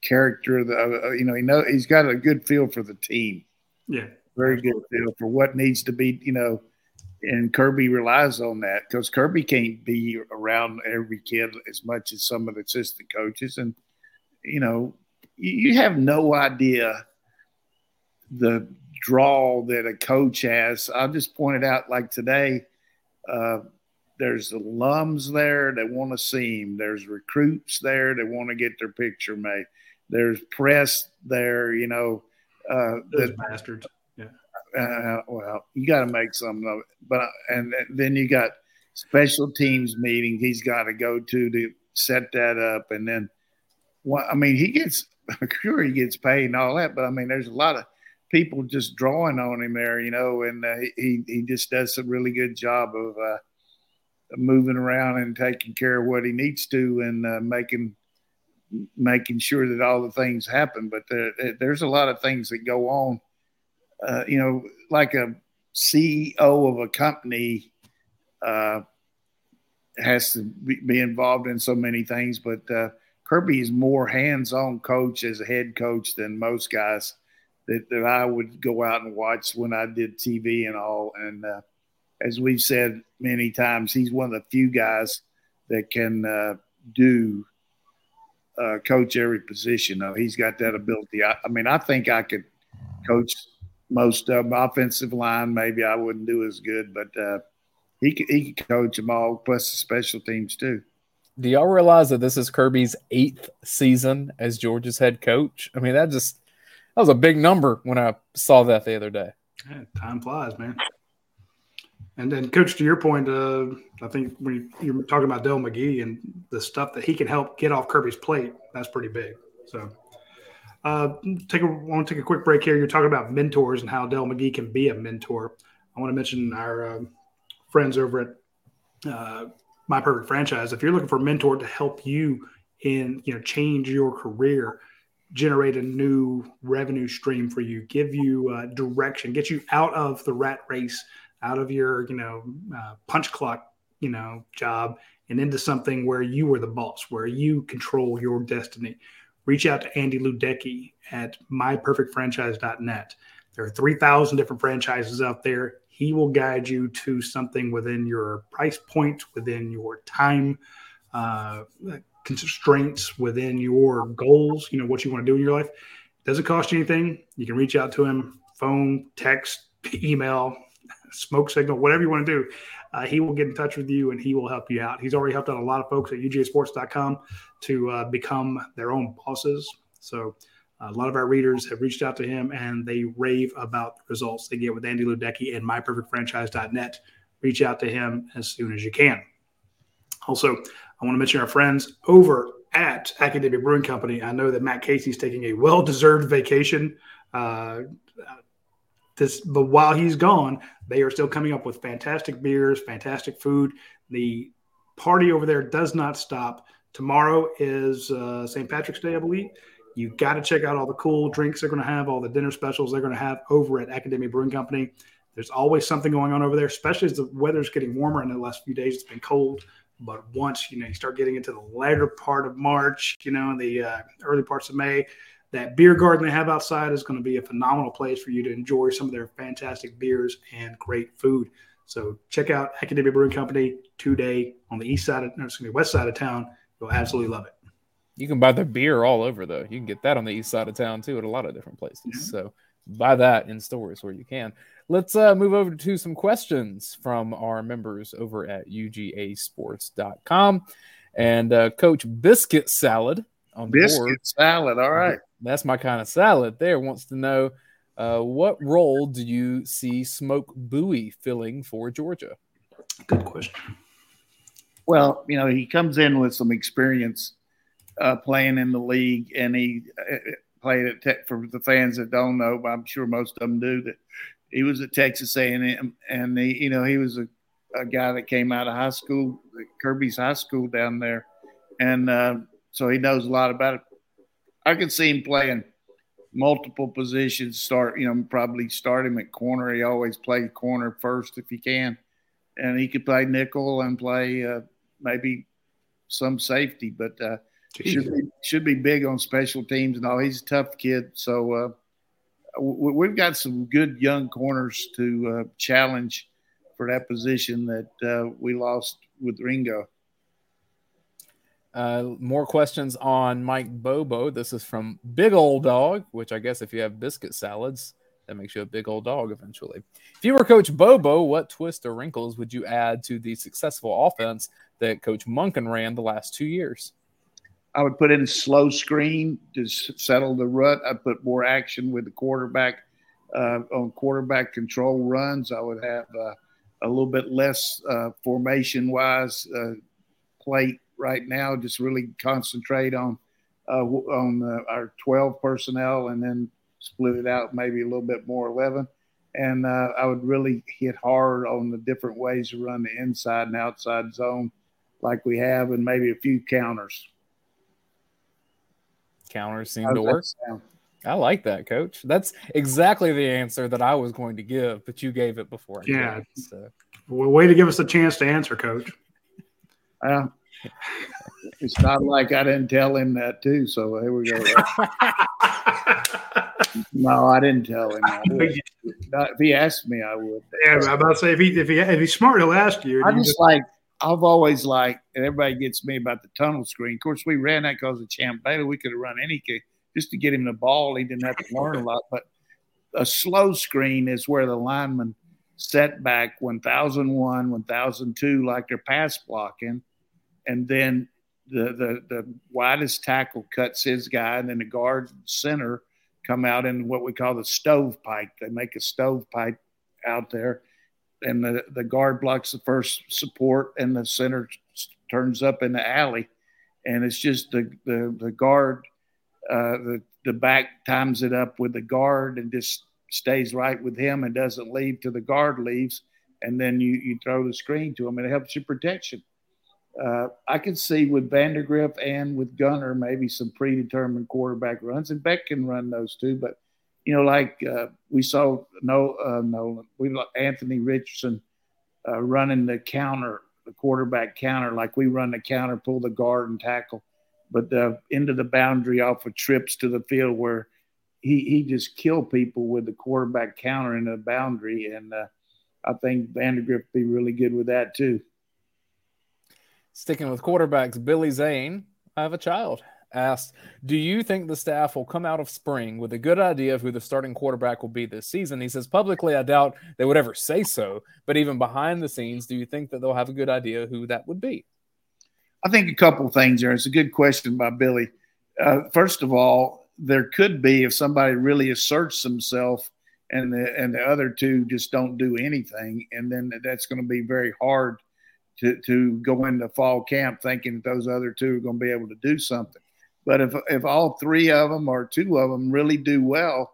character of the uh, you know he know he's got a good feel for the team. Yeah, very good feel for what needs to be you know. And Kirby relies on that because Kirby can't be around every kid as much as some of the assistant coaches. And, you know, you have no idea the draw that a coach has. I just pointed out, like today, uh, there's alums there that want to see him. There's recruits there that want to get their picture made. There's press there, you know. Uh, Those that, bastards. Yeah. Uh, well, you got to make something of it. But and then you got special teams meeting he's got to go to to set that up, and then, well, I mean, he gets sure he gets paid and all that, but I mean, there's a lot of people just drawing on him there, you know, and uh, he he just does a really good job of uh, moving around and taking care of what he needs to and uh, making making sure that all the things happen. But there, there's a lot of things that go on. Uh, you know, like a CEO of a company uh, has to be involved in so many things, but uh, Kirby is more hands-on coach as a head coach than most guys that, that I would go out and watch when I did TV and all. And uh, as we've said many times, he's one of the few guys that can uh, do uh, coach every position. Though he's got that ability. I, I, mean, I think I could coach most of them. Offensive line, maybe I wouldn't do as good, but uh, he could, he could coach them all, plus the special teams too. Do y'all realize that this is Kirby's eighth season as Georgia's head coach? I mean, that just that was a big number when I saw that the other day. Yeah, time flies, man. And then, coach, to your point, uh, I think when you're talking about Dell McGee and the stuff that he can help get off Kirby's plate, that's pretty big. So, uh, take a want to take a quick break here. You're talking about mentors and how Dell McGee can be a mentor. I want to mention our uh, friends over at uh, My Perfect Franchise. If you're looking for a mentor to help you in you know change your career, generate a new revenue stream for you, give you uh, direction, get you out of the rat race out of your you know uh, punch clock you know job and into something where you are the boss where you control your destiny. Reach out to andy ludecki at myperfectfranchise.net there are 3000 different franchises out there. He will guide you to something within your price point within your time uh, constraints within your goals you know what you want to do in your life. Doesn't cost you anything. You can reach out to him phone text email smoke signal, whatever you want to do. Uh, he will get in touch with you and he will help you out. He's already helped out a lot of folks at UGAsports.com to uh, become their own bosses. So uh, a lot of our readers have reached out to him and they rave about the results they get with Andy Ludecki and myperfectfranchise.net. Reach out to him as soon as you can. Also, I want to mention our friends over at Academia Brewing Company. I know that Matt Casey's taking a well-deserved vacation. Uh, this, but while he's gone, they are still coming up with fantastic beers, fantastic food. The party over there does not stop. Tomorrow is uh, St. Patrick's Day, I believe. You got to check out all the cool drinks they're going to have, all the dinner specials they're going to have over at Academia Brewing Company. There's always something going on over there, especially as the weather's getting warmer. In the last few days, it's been cold. But once you know you start getting into the latter part of March, you know, in the uh, early parts of May, that beer garden they have outside is going to be a phenomenal place for you to enjoy some of their fantastic beers and great food. So check out Academia Brewing Company today on the east side of, no, excuse me, west side of town. You'll absolutely love it. You can buy their beer all over though. You can get that on the east side of town too at a lot of different places. Mm-hmm. So buy that in stores where you can. Let's uh, move over to some questions from our members over at ugasports.com. And uh, Coach Biscuit Salad on Biscuit board. salad. All right. That's my kind of salad there. Wants to know uh, what role do you see Smoke Bouie filling for Georgia? Good question. Well, you know, he comes in with some experience uh, playing in the league, and he uh, played at Tech. For the fans that don't know, but I'm sure most of them do that. He was at Texas A&M, and he, you know, he was a, a guy that came out of high school, Kirby's high school down there, and uh, so he knows a lot about it. I can see him playing multiple positions. Start, you know, probably start him at corner. He always plays corner first if he can, and he could play nickel and play uh, maybe some safety, but uh, should be should be big on special teams and all. He's a tough kid, so uh, we've got some good young corners to uh, challenge for that position that uh, we lost with Ringo. Uh, more questions on Mike Bobo. This is from Big Old Dog, which I guess if you have biscuit salads, that makes you a big old dog eventually. If you were Coach Bobo, what twist or wrinkles would you add to the successful offense that Coach Monken ran the last two years? I would put in slow screen to settle the rut. I'd put more action with the quarterback uh, on quarterback control runs. I would have uh, a little bit less uh, formation wise uh, plate right now. Just really concentrate on uh, on uh, our 12 personnel and then split it out maybe a little bit more 11. And I would really hit hard on the different ways to run the inside and outside zone like we have, and maybe a few counters counters seem to work. I like that, coach. That's exactly the answer that I was going to give, but you gave it before. yeah. It, so. Way to give us a chance to answer, coach. Uh, it's not like I didn't tell him that too. So here we go. no, I didn't tell him. if he asked me, I would. Yeah, I'm about to say if he if he if he's smart, he'll ask you. I just, just like I've always liked, and everybody gets me about the tunnel screen. Of course, we ran that because of Champ Bailey. We could have run any kick just to get him the ball. He didn't have to learn a lot. But a slow screen is where the lineman set back 1001, 1002, like they're pass blocking. And then the, the, the widest tackle cuts his guy, and then the guard center come out in what we call the stovepipe. They make a stovepipe out there and the, the guard blocks the first support and the center turns up in the alley. And it's just the the, the guard uh, the the back times it up with the guard and just stays right with him and doesn't leave till the guard leaves. And then you you throw the screen to him and it helps your protection uh, I can see with Vandagriff and with Gunner maybe some predetermined quarterback runs, and Beck can run those too. But you know, like uh, we saw no uh, Nolan, we Anthony Richardson uh, running the counter, the quarterback counter, like we run the counter, pull the guard and tackle, but into the boundary off of trips to the field where he he just killed people with the quarterback counter in the boundary, and uh, I think Vandagriff be really good with that too. Sticking with quarterbacks, Billy Zane, I have a child asked, Do you think the staff will come out of spring with a good idea of who the starting quarterback will be this season? He says, Publicly, I doubt they would ever say so, but even behind the scenes, do you think that they'll have a good idea who that would be? I think a couple things there. It's a good question by Billy. Uh, first of all, there could be if somebody really asserts himself and the, and the other two just don't do anything, and then that's going to be very hard to, to go into fall camp thinking that those other two are going to be able to do something. But if if all three of them or two of them really do well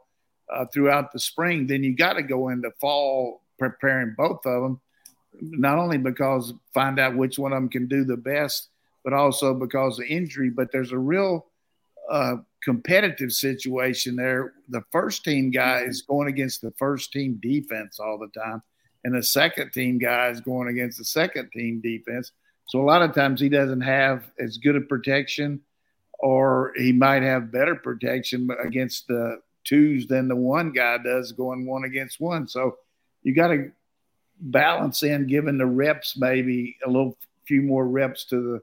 uh, throughout the spring, then you got to go into fall preparing both of them. Not only because find out which one of them can do the best, but also because of injury. But there's a real uh, competitive situation there. The first team guy is going against the first team defense all the time, and the second team guy is going against the second team defense. So a lot of times he doesn't have as good a protection or he might have better protection against the twos than the one guy does going one against one. So you got to balance in giving the reps maybe a little few more reps to the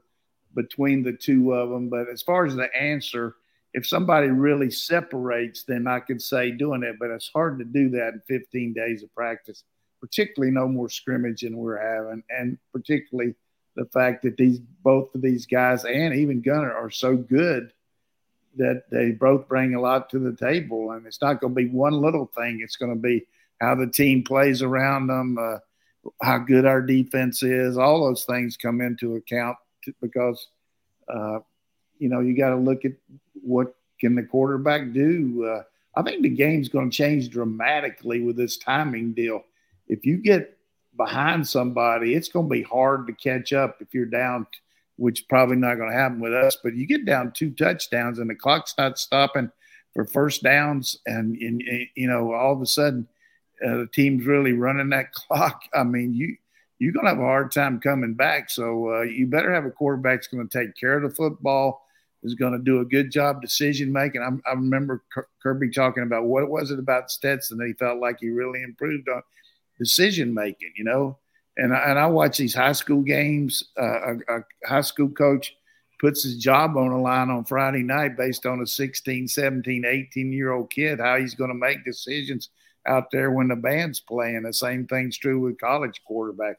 between the two of them. But as far as the answer, if somebody really separates, then I could say doing it. But it's hard to do that in 15 days of practice, particularly no more scrimmage than we're having, and particularly the fact that these both of these guys and even Gunner are so good that they both bring a lot to the table. And it's not going to be one little thing. It's going to be how the team plays around them, uh, how good our defense is. All those things come into account because, uh, you know, you got to look at what can the quarterback do. Uh, I think the game's going to change dramatically with this timing deal. If you get behind somebody, it's going to be hard to catch up if you're down, which probably not going to happen with us. But you get down two touchdowns and the clock's not stopping for first downs, and, and you know all of a sudden uh, the team's really running that clock. I mean, you you're going to have a hard time coming back. So uh, you better have a quarterback that's going to take care of the football, is going to do a good job decision making. I, I remember Kirby talking about what it was it about Stetson that he felt like he really improved on decision making, you know. And I, and I watch these high school games. Uh, a, a high school coach puts his job on the line on Friday night based on a 16, 17, 18 year old kid, how he's going to make decisions – out there when the band's playing. The same thing's true with college quarterbacks.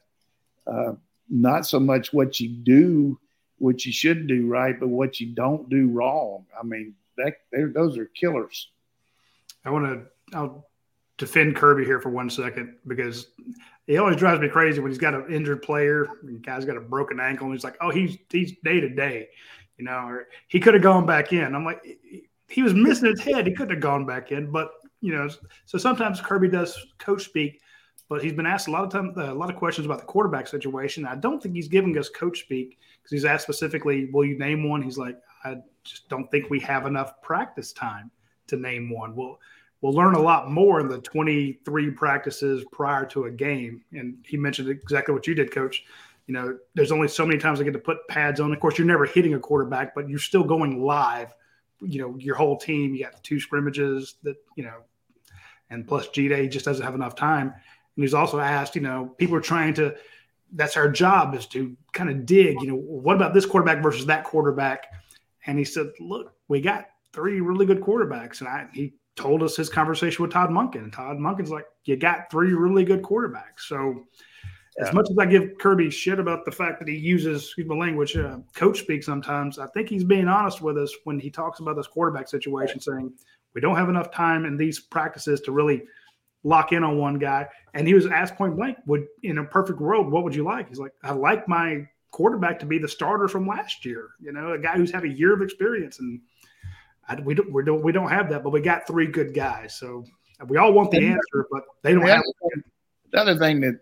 Uh, not so much what you do, what you should do right, but what you don't do wrong. I mean, that those are killers. I want to. I'll defend Kirby here for one second because he always drives me crazy when he's got an injured player. The guy's got a broken ankle, and he's like, "Oh, he's he's day to day," you know, or he could have gone back in. I'm like, he was missing his head. He couldn't have gone back in, but you know, so sometimes Kirby does coach speak, but he's been asked a lot of time, a lot of questions about the quarterback situation. I don't think he's giving us coach speak because he's asked specifically, "Will you name one?" He's like, "I just don't think we have enough practice time to name one." We'll we'll learn a lot more in the 23 practices prior to a game. And he mentioned exactly what you did, Coach. You know, there's only so many times I get to put pads on. Of course, you're never hitting a quarterback, but you're still going live you know your whole team. You got two scrimmages that you know, and plus G Day just doesn't have enough time. And he's also asked, you know, people are trying to. That's our job is to kind of dig. You know, what about this quarterback versus that quarterback? And he said, look, we got three really good quarterbacks, and I he told us his conversation with Todd Monken. And Todd Monken's like, you got three really good quarterbacks. So as much as I give Kirby shit about the fact that he uses, excuse my language, uh, coach speak sometimes, I think he's being honest with us when he talks about this quarterback situation, saying we don't have enough time in these practices to really lock in on one guy. And he was asked point blank, would in a perfect world, what would you like? He's like, I like my quarterback to be the starter from last year, you know, a guy who's had a year of experience. And I, we, don't, we, don't, we don't have that, but we got three good guys. So we all want the answer, but they don't have. The other thing that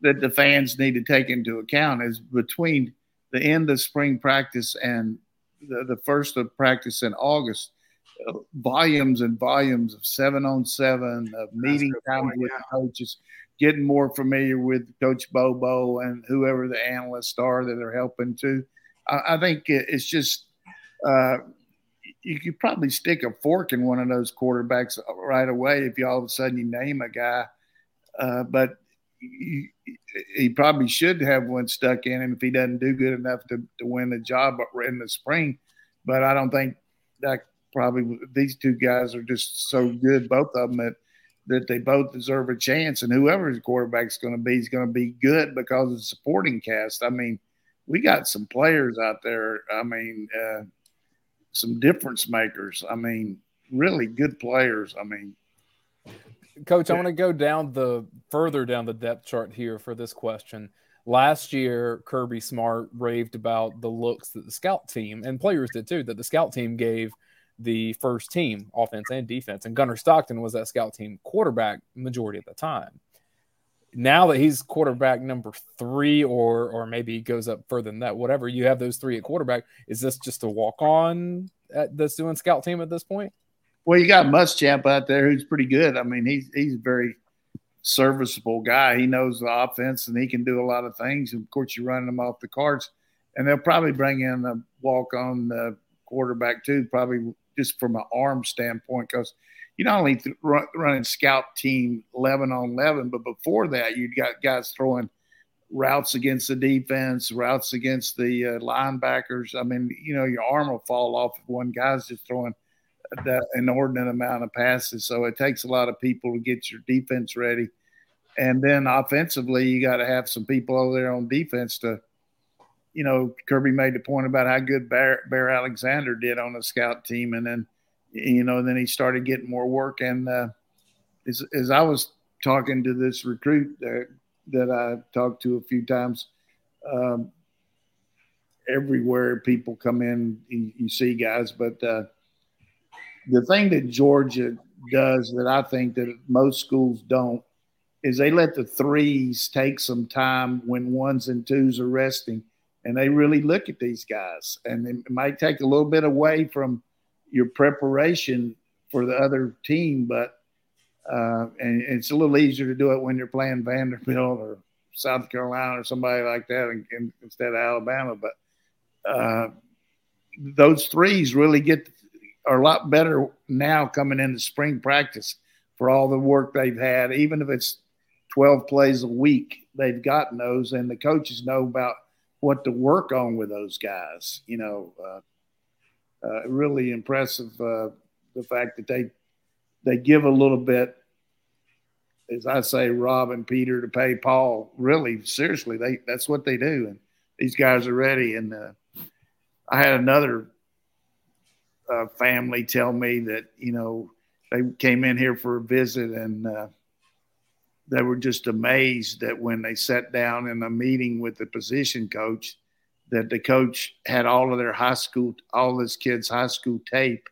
that the fans need to take into account is between the end of spring practice and the, the first of practice in August, uh, volumes and volumes of seven on seven, of meeting time with yeah. coaches, getting more familiar with Coach Bobo and whoever the analysts are that are helping too. I, I think it's just uh, you could probably stick a fork in one of those quarterbacks right away if you all of a sudden you name a guy. Uh, but he, he, probably should have one stuck in him if he doesn't do good enough to, to win the job in the spring. But I don't think that probably these two guys are just so good, both of them, that, that they both deserve a chance. And whoever his quarterback's going to be is going to be good because of the supporting cast. I mean, we got some players out there. I mean, uh, some difference makers. I mean, really good players. I mean, Coach, I want to go down the further down the depth chart here for this question. Last year, Kirby Smart raved about the looks that the scout team and players did too, that the scout team gave the first team, offense and defense. And Gunner Stockton was that scout team quarterback majority of the time. Now that he's quarterback number three, or or maybe he goes up further than that, whatever, you have those three at quarterback. Is this just a walk on at this doing scout team at this point? Well, you got Muschamp out there who's pretty good. I mean, he's he's a very serviceable guy. He knows the offense and he can do a lot of things. And of course, you're running them off the cards, and they'll probably bring in a walk on uh, quarterback too, probably just from an arm standpoint, because you not only th- run, running scout team 11 on 11, but before that, you got guys throwing routes against the defense, routes against the uh, linebackers. I mean, you know, your arm will fall off if one guy's just throwing that inordinate amount of passes. So it takes a lot of people to get your defense ready. And then offensively, you got to have some people over there on defense to, you know, Kirby made the point about how good Bear, Bear Alexander did on the scout team. And then, you know, then he started getting more work. And uh, as, as I was talking to this recruit uh, that I talked to a few times, um, everywhere people come in, you, you see guys, but uh, the thing that Georgia does that I think that most schools don't is they let the threes take some time when ones and twos are resting. And they really look at these guys. And it might take a little bit away from your preparation for the other team but uh, and it's a little easier to do it when you're playing Vanderbilt or South Carolina or somebody like that instead of Alabama but uh, those threes really get are a lot better now coming into spring practice for all the work they've had, even if it's 12 plays a week, they've gotten those, and the coaches know about what to work on with those guys. You know, uh, uh, really impressive uh, the fact that they they give a little bit, as I say, Rob and Peter to pay Paul. Really, seriously, they that's what they do, and these guys are ready. And uh, I had another uh, family tell me that you know they came in here for a visit and uh, they were just amazed that when they sat down in a meeting with the position coach that the coach had all of their high school all his kids high school tape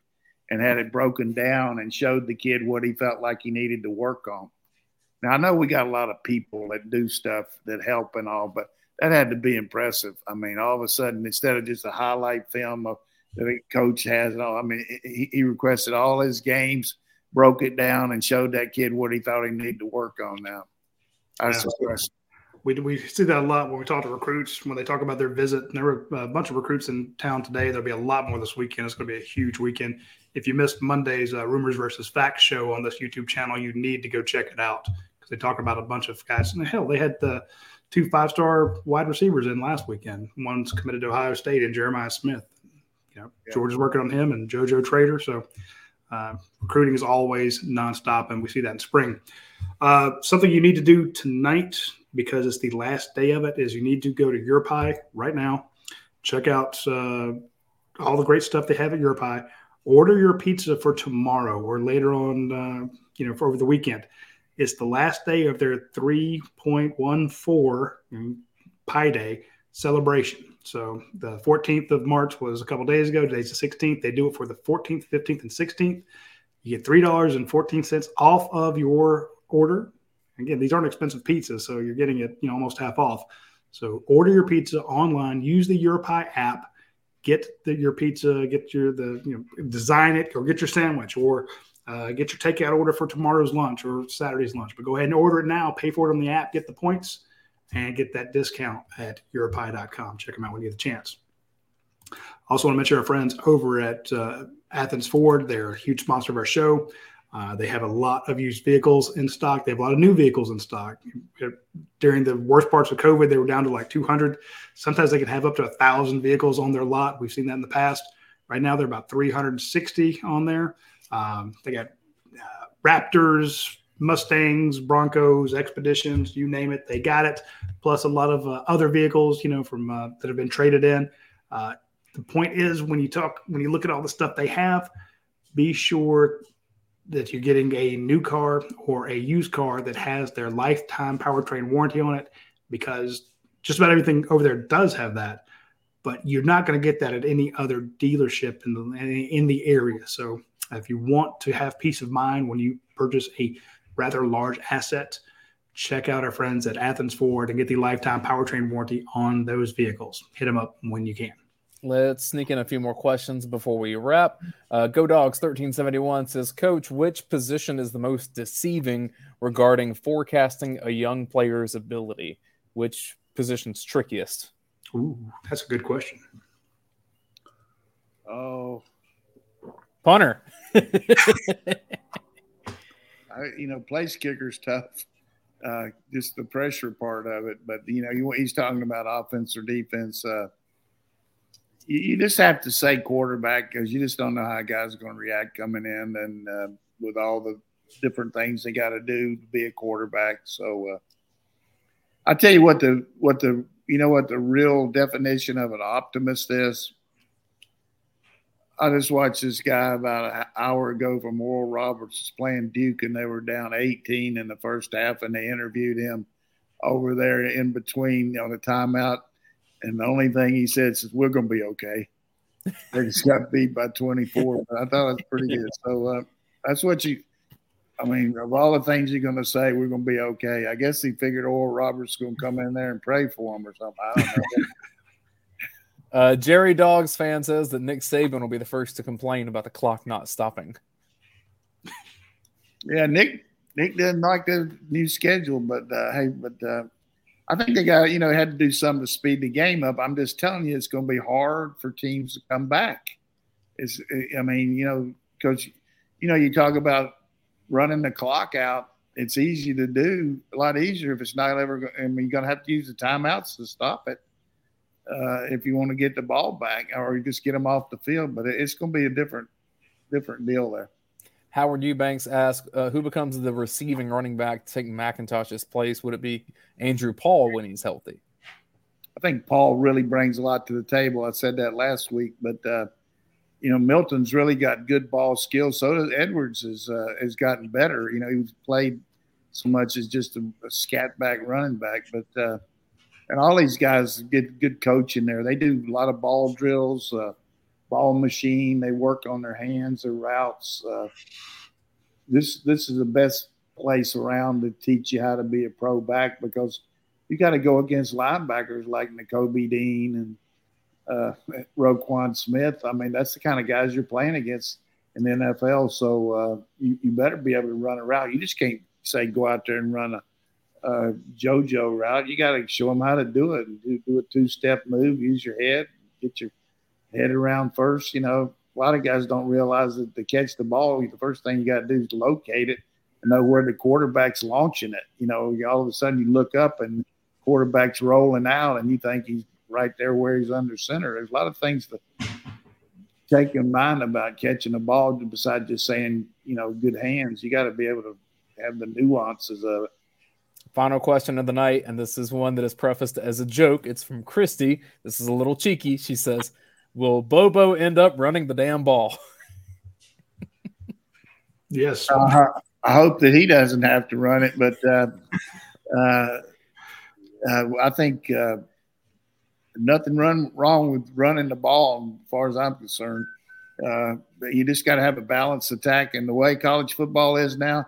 and had it broken down and showed the kid what he felt like he needed to work on now i know we got a lot of people that do stuff that help and all but that had to be impressive i mean all of a sudden instead of just a highlight film of the coach has it all. I mean, he, he requested all his games, broke it down, and showed that kid what he thought he needed to work on. Now, I yeah. We, we see that a lot when we talk to recruits when they talk about their visit. And there were a bunch of recruits in town today. There'll be a lot more this weekend. It's going to be a huge weekend. If you missed Monday's uh, Rumors versus Facts show on this YouTube channel, you need to go check it out because they talk about a bunch of guys. And hell, they had the two five star wide receivers in last weekend. One's committed to Ohio State and Jeremiah Smith. You know, yeah. George is working on him and JoJo Trader. So uh, recruiting is always nonstop, and we see that in spring. Uh, something you need to do tonight because it's the last day of it is you need to go to YourPie right now. Check out uh, all the great stuff they have at YourPie. Order your pizza for tomorrow or later on, uh, you know, for over the weekend. It's the last day of their 3.14 Pi Day celebration. So the 14th of March was a couple days ago. Today's the 16th. They do it for the 14th, 15th, and 16th. You get three dollars and fourteen cents off of your order. Again, these aren't expensive pizzas, so you're getting it, you know, almost half off. So order your pizza online. Use the YourPie app. Get the, your pizza. Get your the you know design it or get your sandwich or uh, get your takeout order for tomorrow's lunch or Saturday's lunch. But go ahead and order it now. Pay for it on the app. Get the points and get that discount at yourpie.com. Check them out when you get the chance. Also, want to mention our friends over at uh, Athens Ford. They're a huge sponsor of our show. Uh, they have a lot of used vehicles in stock. They have a lot of new vehicles in stock. During the worst parts of COVID, they were down to like 200. Sometimes they could have up to a thousand vehicles on their lot. We've seen that in the past. Right now, they're about 360 on there. Um, they got uh, Raptors, Mustangs, Broncos, Expeditions, you name it, they got it. Plus a lot of uh, other vehicles, you know, from uh, that have been traded in. Uh, the point is, when you talk, when you look at all the stuff they have, be sure that you're getting a new car or a used car that has their lifetime powertrain warranty on it, because just about everything over there does have that. But you're not going to get that at any other dealership in the in the area. So if you want to have peace of mind when you purchase a rather large asset, check out our friends at Athens Ford and get the lifetime powertrain warranty on those vehicles. Hit them up when you can. Let's sneak in a few more questions before we wrap. Uh, Go Dogs 1371 says, Coach, which position is the most deceiving regarding forecasting a young player's ability? Which position's trickiest? Ooh, that's a good question. Oh, punter. I, you know, place kicker's tough. uh, just the pressure part of it. But you know, he's talking about offense or defense. Uh, you, you, just have to say quarterback because you just don't know how guys are going to react coming in, and uh, with all the different things they got to do to be a quarterback. So uh, I tell you what the what the you know what the real definition of an optimist is. I just watched this guy about an hour ago from Oral Roberts playing Duke, and they were down 18 in the first half, and they interviewed him over there in between on the timeout. And the only thing he said is, "We're going to be okay." They just got beat by 24. But I thought it was pretty good. So uh, that's what you. I mean, of all the things you're going to say, we're going to be okay. I guess he figured Oral Roberts is going to come in there and pray for him or something. I don't know. Uh, Jerry Dogs fan says that Nick Saban will be the first to complain about the clock not stopping. Yeah, Nick Nick didn't like the new schedule, but uh, hey, but uh, I think they got you know had to do something to speed the game up. I'm just telling you, it's going to be hard for teams to come back. It's I mean you know because you know you talk about running the clock out. It's easy to do, a lot easier if it's not ever. I mean, you're going to have to use the timeouts to stop it uh, if you want to get the ball back or just get them off the field. But it's going to be a different different deal there. Howard Eubanks asked, uh, "Who becomes the receiving running back taking McIntosh's place? Would it be Andrew Paul when he's healthy?" I think Paul really brings a lot to the table. I said that last week, but uh, you know Milton's really got good ball skills. So does Edwards has uh, has gotten better. You know he's played so much as just a, a scat back running back, but uh, and all these guys get good coaching there. They do a lot of ball drills, uh, ball machine. They work on their hands, their routes. Uh, this this is the best place around to teach you how to be a pro back because you got to go against linebackers like Nakobe Dean and uh, Roquan Smith. I mean, that's the kind of guys you're playing against in the NFL. So uh, you, you better be able to run a route. You just can't say go out there and run a uh, JoJo route. You got to show them how to do it. Do, do a two step move. Use your head. Get your head around first. You know, a lot of guys don't realize that to catch the ball, the first thing you got to do is locate it and know where the quarterback's launching it. You know, all of a sudden you look up and quarterback's rolling out, and you think he's right there where he's under center. There's a lot of things to take in mind about catching the ball besides just saying, you know, good hands. You got to be able to have the nuances of it. Final question of the night, and this is one that is prefaced as a joke. It's from Christy. This is a little cheeky. She says, Will Bobo end up running the damn ball? yes. Uh, I hope that he doesn't have to run it, but uh, uh, uh I think uh, nothing run wrong with running the ball, as far as I'm concerned. Uh, you just got to have a balanced attack, and the way college football is now,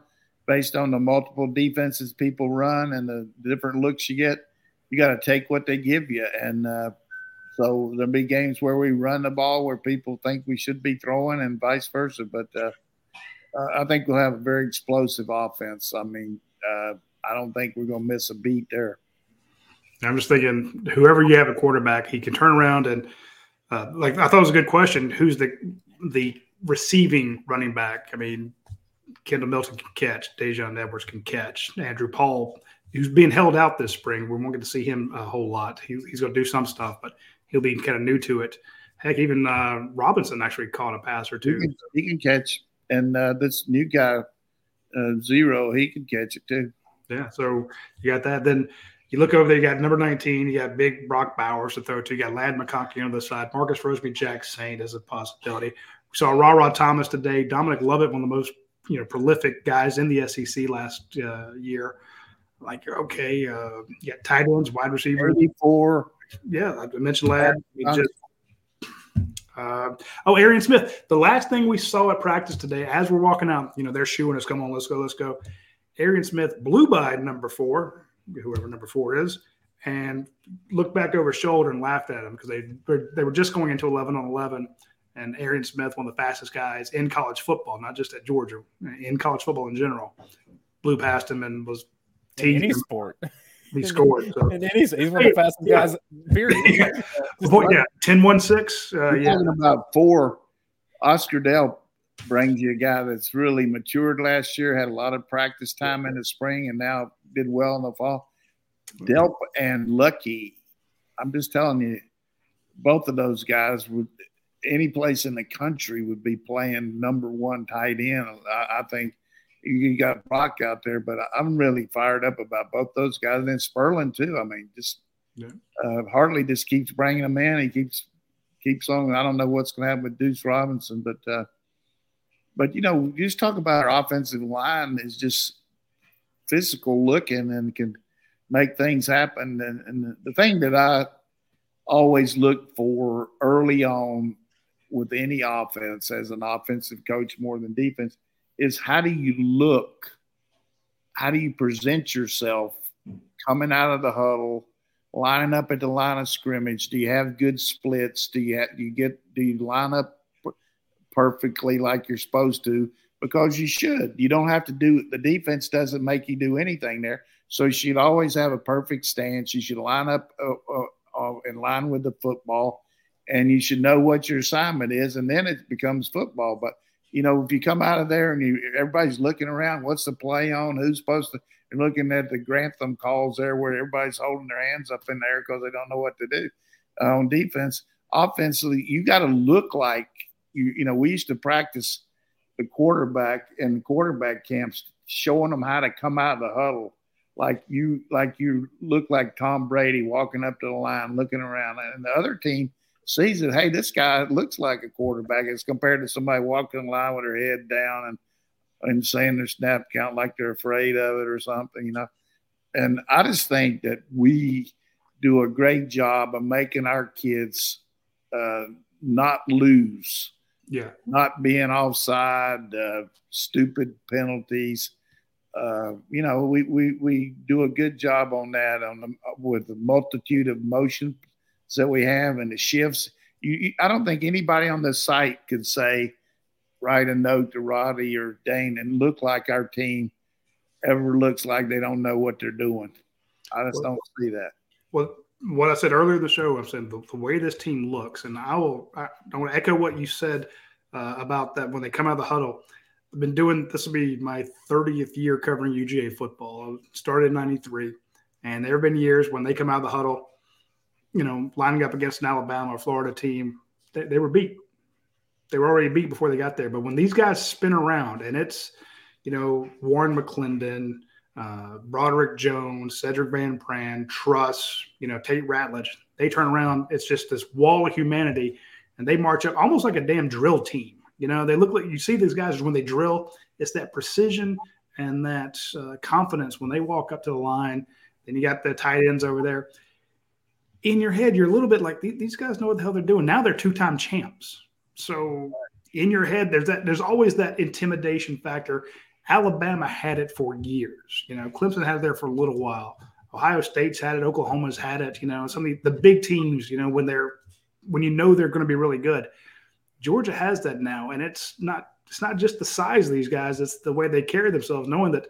based on the multiple defenses people run and the, different looks you get. You got to take what they give you, and uh, so there'll be games where we run the ball where people think we should be throwing, and vice versa. But uh, I think we'll have a very explosive offense. I mean, uh, I don't think we're going to miss a beat there. I'm just thinking, whoever you have a quarterback, he can turn around and uh, like I thought it was a good question. Who's the the receiving running back? I mean, Kendall Milton can catch, Daijun Edwards can catch, Andrew Paul, who's being held out this spring. We won't get to see him a whole lot. He, he's going to do some stuff, but he'll be kind of new to it. Heck, even uh, Robinson actually caught a pass or two. He can, he can catch, and uh, this new guy, uh, Zero, he can catch it too. Yeah, so you got that. Then you look over there, you got number 19, you got big Brock Bowers to throw to, you got Ladd McConkey on the side, Marcus Rosemy, Jacksaint as a possibility. We saw Rara Thomas today, Dominic Lovett, one of the most you know prolific guys in the SEC last uh, year. Like okay, uh, yeah, tight ends, wide receivers. Four. Yeah, I mentioned. Just, uh, oh, Arian Smith. The last thing we saw at practice today, as we're walking out, you know, they're shooing us. Come on, let's go, let's go. Arian Smith blew by number four, whoever number four is, and looked back over his shoulder and laughed at him because they they were just going into eleven on eleven and Arian Smith, one of the fastest guys in college football, not just at Georgia, in college football in general, blew past him and was in any sport. He scored. So. In any, he's one of the fastest yeah. guys. Period. yeah, 10 1 6. Uh, yeah. Talking about four, Oscar Delp brings you a guy that's really matured last year, had a lot of practice time in the spring, and now did well in the fall. Delp and Luckie, I'm just telling you, both of those guys would any place in the country would be playing number one tight end. I, I think you got Brock out there, but I'm really fired up about both those guys. And then Spurlin too. I mean, just yeah. uh, Hartley just keeps bringing them in. He keeps keeps on. I don't know what's going to happen with Deuce Robinson, but uh, but you know, you just talk about our offensive line is just physical looking and can make things happen. And, and the thing that I always look for early on with any offense as an offensive coach more than defense is how do you look? How do you present yourself coming out of the huddle, lining up at the line of scrimmage? Do you have good splits? Do you have, do you get do you line up perfectly like you're supposed to? Because you should. You don't have to do the defense doesn't make you do anything there. So you should always have a perfect stance. You should line up uh, uh, uh, in line with the football, and you should know what your assignment is, and then it becomes football. But you know, if you come out of there and you everybody's looking around, what's the play on? Who's supposed to? You're looking at the Grantham calls there, where everybody's holding their hands up in there because they don't know what to do uh, on defense. Offensively, you got to look like you. You know, we used to practice the quarterback in quarterback camps, showing them how to come out of the huddle like you like you look like Tom Brady walking up to the line, looking around, and the other team sees it. Hey, this guy looks like a quarterback as compared to somebody walking the line with their head down and and saying their snap count like they're afraid of it or something, you know. And I just think that we do a great job of making our kids uh, not lose. Yeah. Not being offside, uh, stupid penalties uh, you know, we, we, we do a good job on that on the, with the multitude of motions that we have and the shifts. You, you, I don't think anybody on the site could say, write a note to Radi or Dayne and look like our team ever looks like they don't know what they're doing. I just well, don't see that. Well, what I said earlier in the show, I've said the, the way this team looks, and I will I, I want to echo what you said uh, about that when they come out of the huddle – I've been doing this will be my 30th year covering UGA football. I started in 93, and there have been years when they come out of the huddle, you know, lining up against an Alabama or Florida team, they, they were beat. They were already beat before they got there. But when these guys spin around and it's, you know, Warren McClendon, uh, Broderick Jones, Sedrick Van Pran, Truss, you know, Tate Ratledge, they turn around. It's just this wall of humanity, and they march up almost like a damn drill team you know, they look like you see these guys when they drill, it's that precision and that uh, confidence when they walk up to the line. Then you got the tight ends over there. In your head, you're a little bit like these guys know what the hell they're doing. Now they're two-time champs. So in your head, there's that. There's always that intimidation factor. Alabama had it for years. You know, Clemson had it there for a little while. Ohio State's had it. Oklahoma's had it. You know, some of the, the big teams. You know, when they're when you know they're going to be really good Georgia has that now, and it's not it's not just the size of these guys; it's the way they carry themselves, knowing that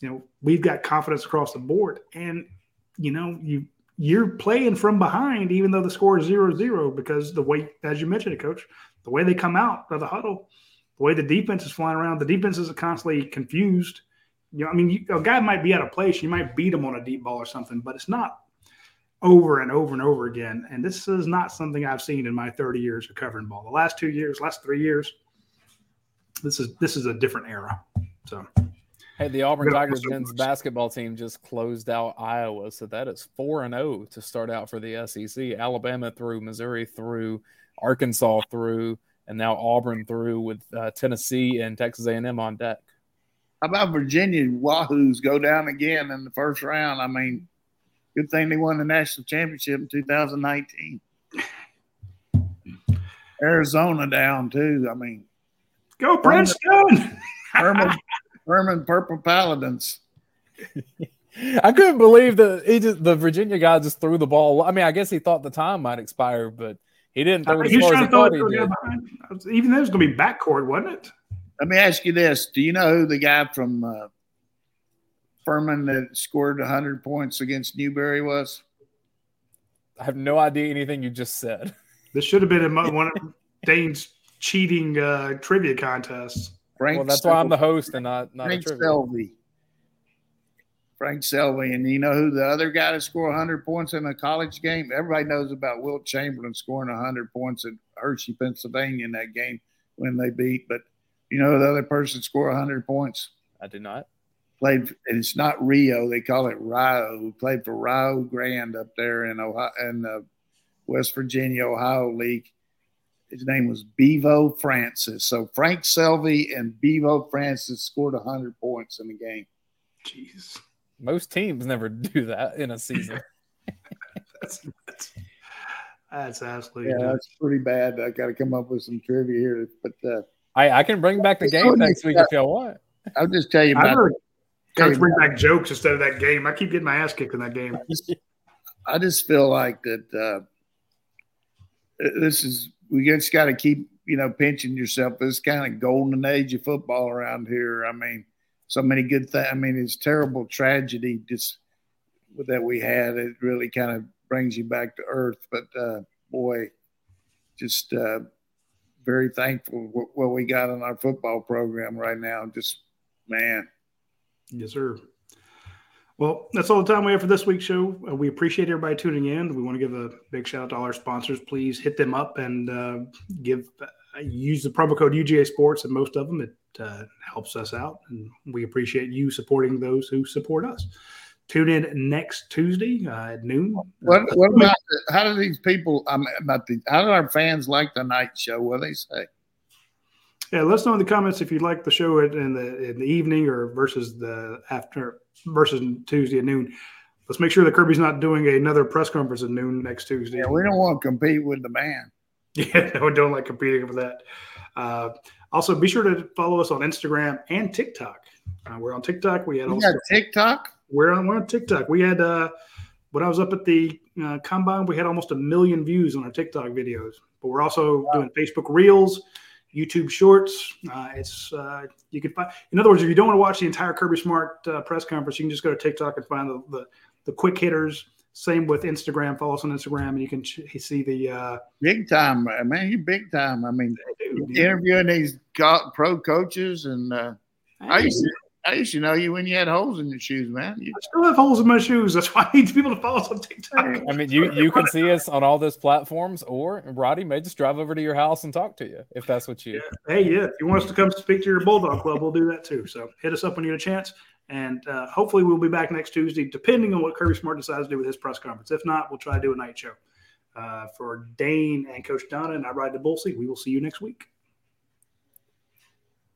you know we've got confidence across the board, and you know you you're playing from behind, even though the score is zero zero, because the way, as you mentioned, coach, the way they come out of the huddle, the way the defense is flying around, the defense is constantly confused. You know, I mean, you, a guy might be out of place, you might beat him on a deep ball or something, but it's not over and over and over again. And this is not something I've seen in my 30 years of covering ball. The last two years, last three years, this is this is a different era. So Hey, the Auburn Tigers men's basketball team just closed out Iowa, so that is four and zero oh to start out for the SEC. Alabama through, Missouri through, Arkansas through, and now Auburn through with uh, Tennessee and Texas A&M on deck. How about Virginia Wahoos go down again in the first round? I mean, Good thing they won the national championship in 2019. Arizona down too. I mean, go Princeton. Furman, Furman Purple Paladins. I couldn't believe that he just, the Virginia guy just threw the ball. I mean, I guess he thought the time might expire, but he didn't throw it as far as he thought he did. Even though it was going to be backcourt, wasn't it? Let me ask you this: Do you know who the guy from uh, Furman that scored 100 points against Newberry was? I have no idea anything you just said. This should have been in one of Dayne's cheating uh, trivia contests. Frank well, that's why I'm the host and not, not Frank Selvy. Frank Selvy, and you know who the other guy to score 100 points in a college game? Everybody knows about Wilt Chamberlain scoring 100 points at Hershey, Pennsylvania in that game when they beat. But you know the other person scored 100 points? I do not. Played, and it's not Rio. They call it Rio. Who played for Rio Grande up there in Ohio, in the West Virginia Ohio League. His name was Bevo Francis. So Frank Selvy and Bevo Francis scored 100 points in the game. Jeez. Most teams never do that in a season. that's, that's, that's absolutely yeah, that's pretty bad. I got to come up with some trivia here, but uh, I, I can bring back the game next week if y'all want. I'll just tell you about. Coach bring back jokes instead of that game. I keep getting my ass kicked in that game. I just feel like that. Uh, this is we just got to keep you know pinching yourself. This kind of golden age of football around here. I mean, so many good things. I mean, it's terrible tragedy just that we had. It really kind of brings you back to earth. But uh, boy, just uh, very thankful what, what we got in our football program right now. Just man. Yes, sir. Well, that's all the time we have for this week's show. Uh, we appreciate everybody tuning in. We want to give a big shout out to all our sponsors. Please hit them up and uh, give uh, use the promo code UGA Sports, and most of them it uh, helps us out, and we appreciate you supporting those who support us. Tune in next Tuesday uh, at noon. What, what about how do these people? About the how do our fans like the night show? What do they say? Yeah, let us know in the comments if you'd like the show at in the in the evening or versus the after versus Tuesday at noon. Let's make sure that Kirby's not doing another press conference at noon next Tuesday. Yeah, we don't want to compete with the man. Yeah, we don't like competing for that. Uh, also, be sure to follow us on Instagram and TikTok. Uh, we're on TikTok. We had got TikTok. We're on we're on TikTok. We had uh, when I was up at the uh, combine, we had almost a million views on our TikTok videos. But we're also wow. doing Facebook Reels. YouTube Shorts. Uh, it's uh, you can find. In other words, if you don't want to watch the entire Kirby Smart uh, press conference, you can just go to TikTok and find the, the, the quick hitters. Same with Instagram. Follow us on Instagram, and you can ch- see the uh, big time man. You big time. I mean, interviewing these pro coaches, and uh, I used to, I used to know you when you had holes in your shoes, man. You... I still have holes in my shoes. That's why I need people to follow us on TikTok. I mean, you you can see us on all those platforms, or Radi may just drive over to your house and talk to you if that's what you. Yeah. Hey, yeah, if you want us to come speak to your Bulldog Club, we'll do that too. So hit us up when you get a chance, and uh, hopefully we'll be back next Tuesday, depending on what Kirby Smart decides to do with his press conference. If not, we'll try to do a night show. Uh, for Dayne and Coach Donnan and I Radi Nabulsi, we will see you next week.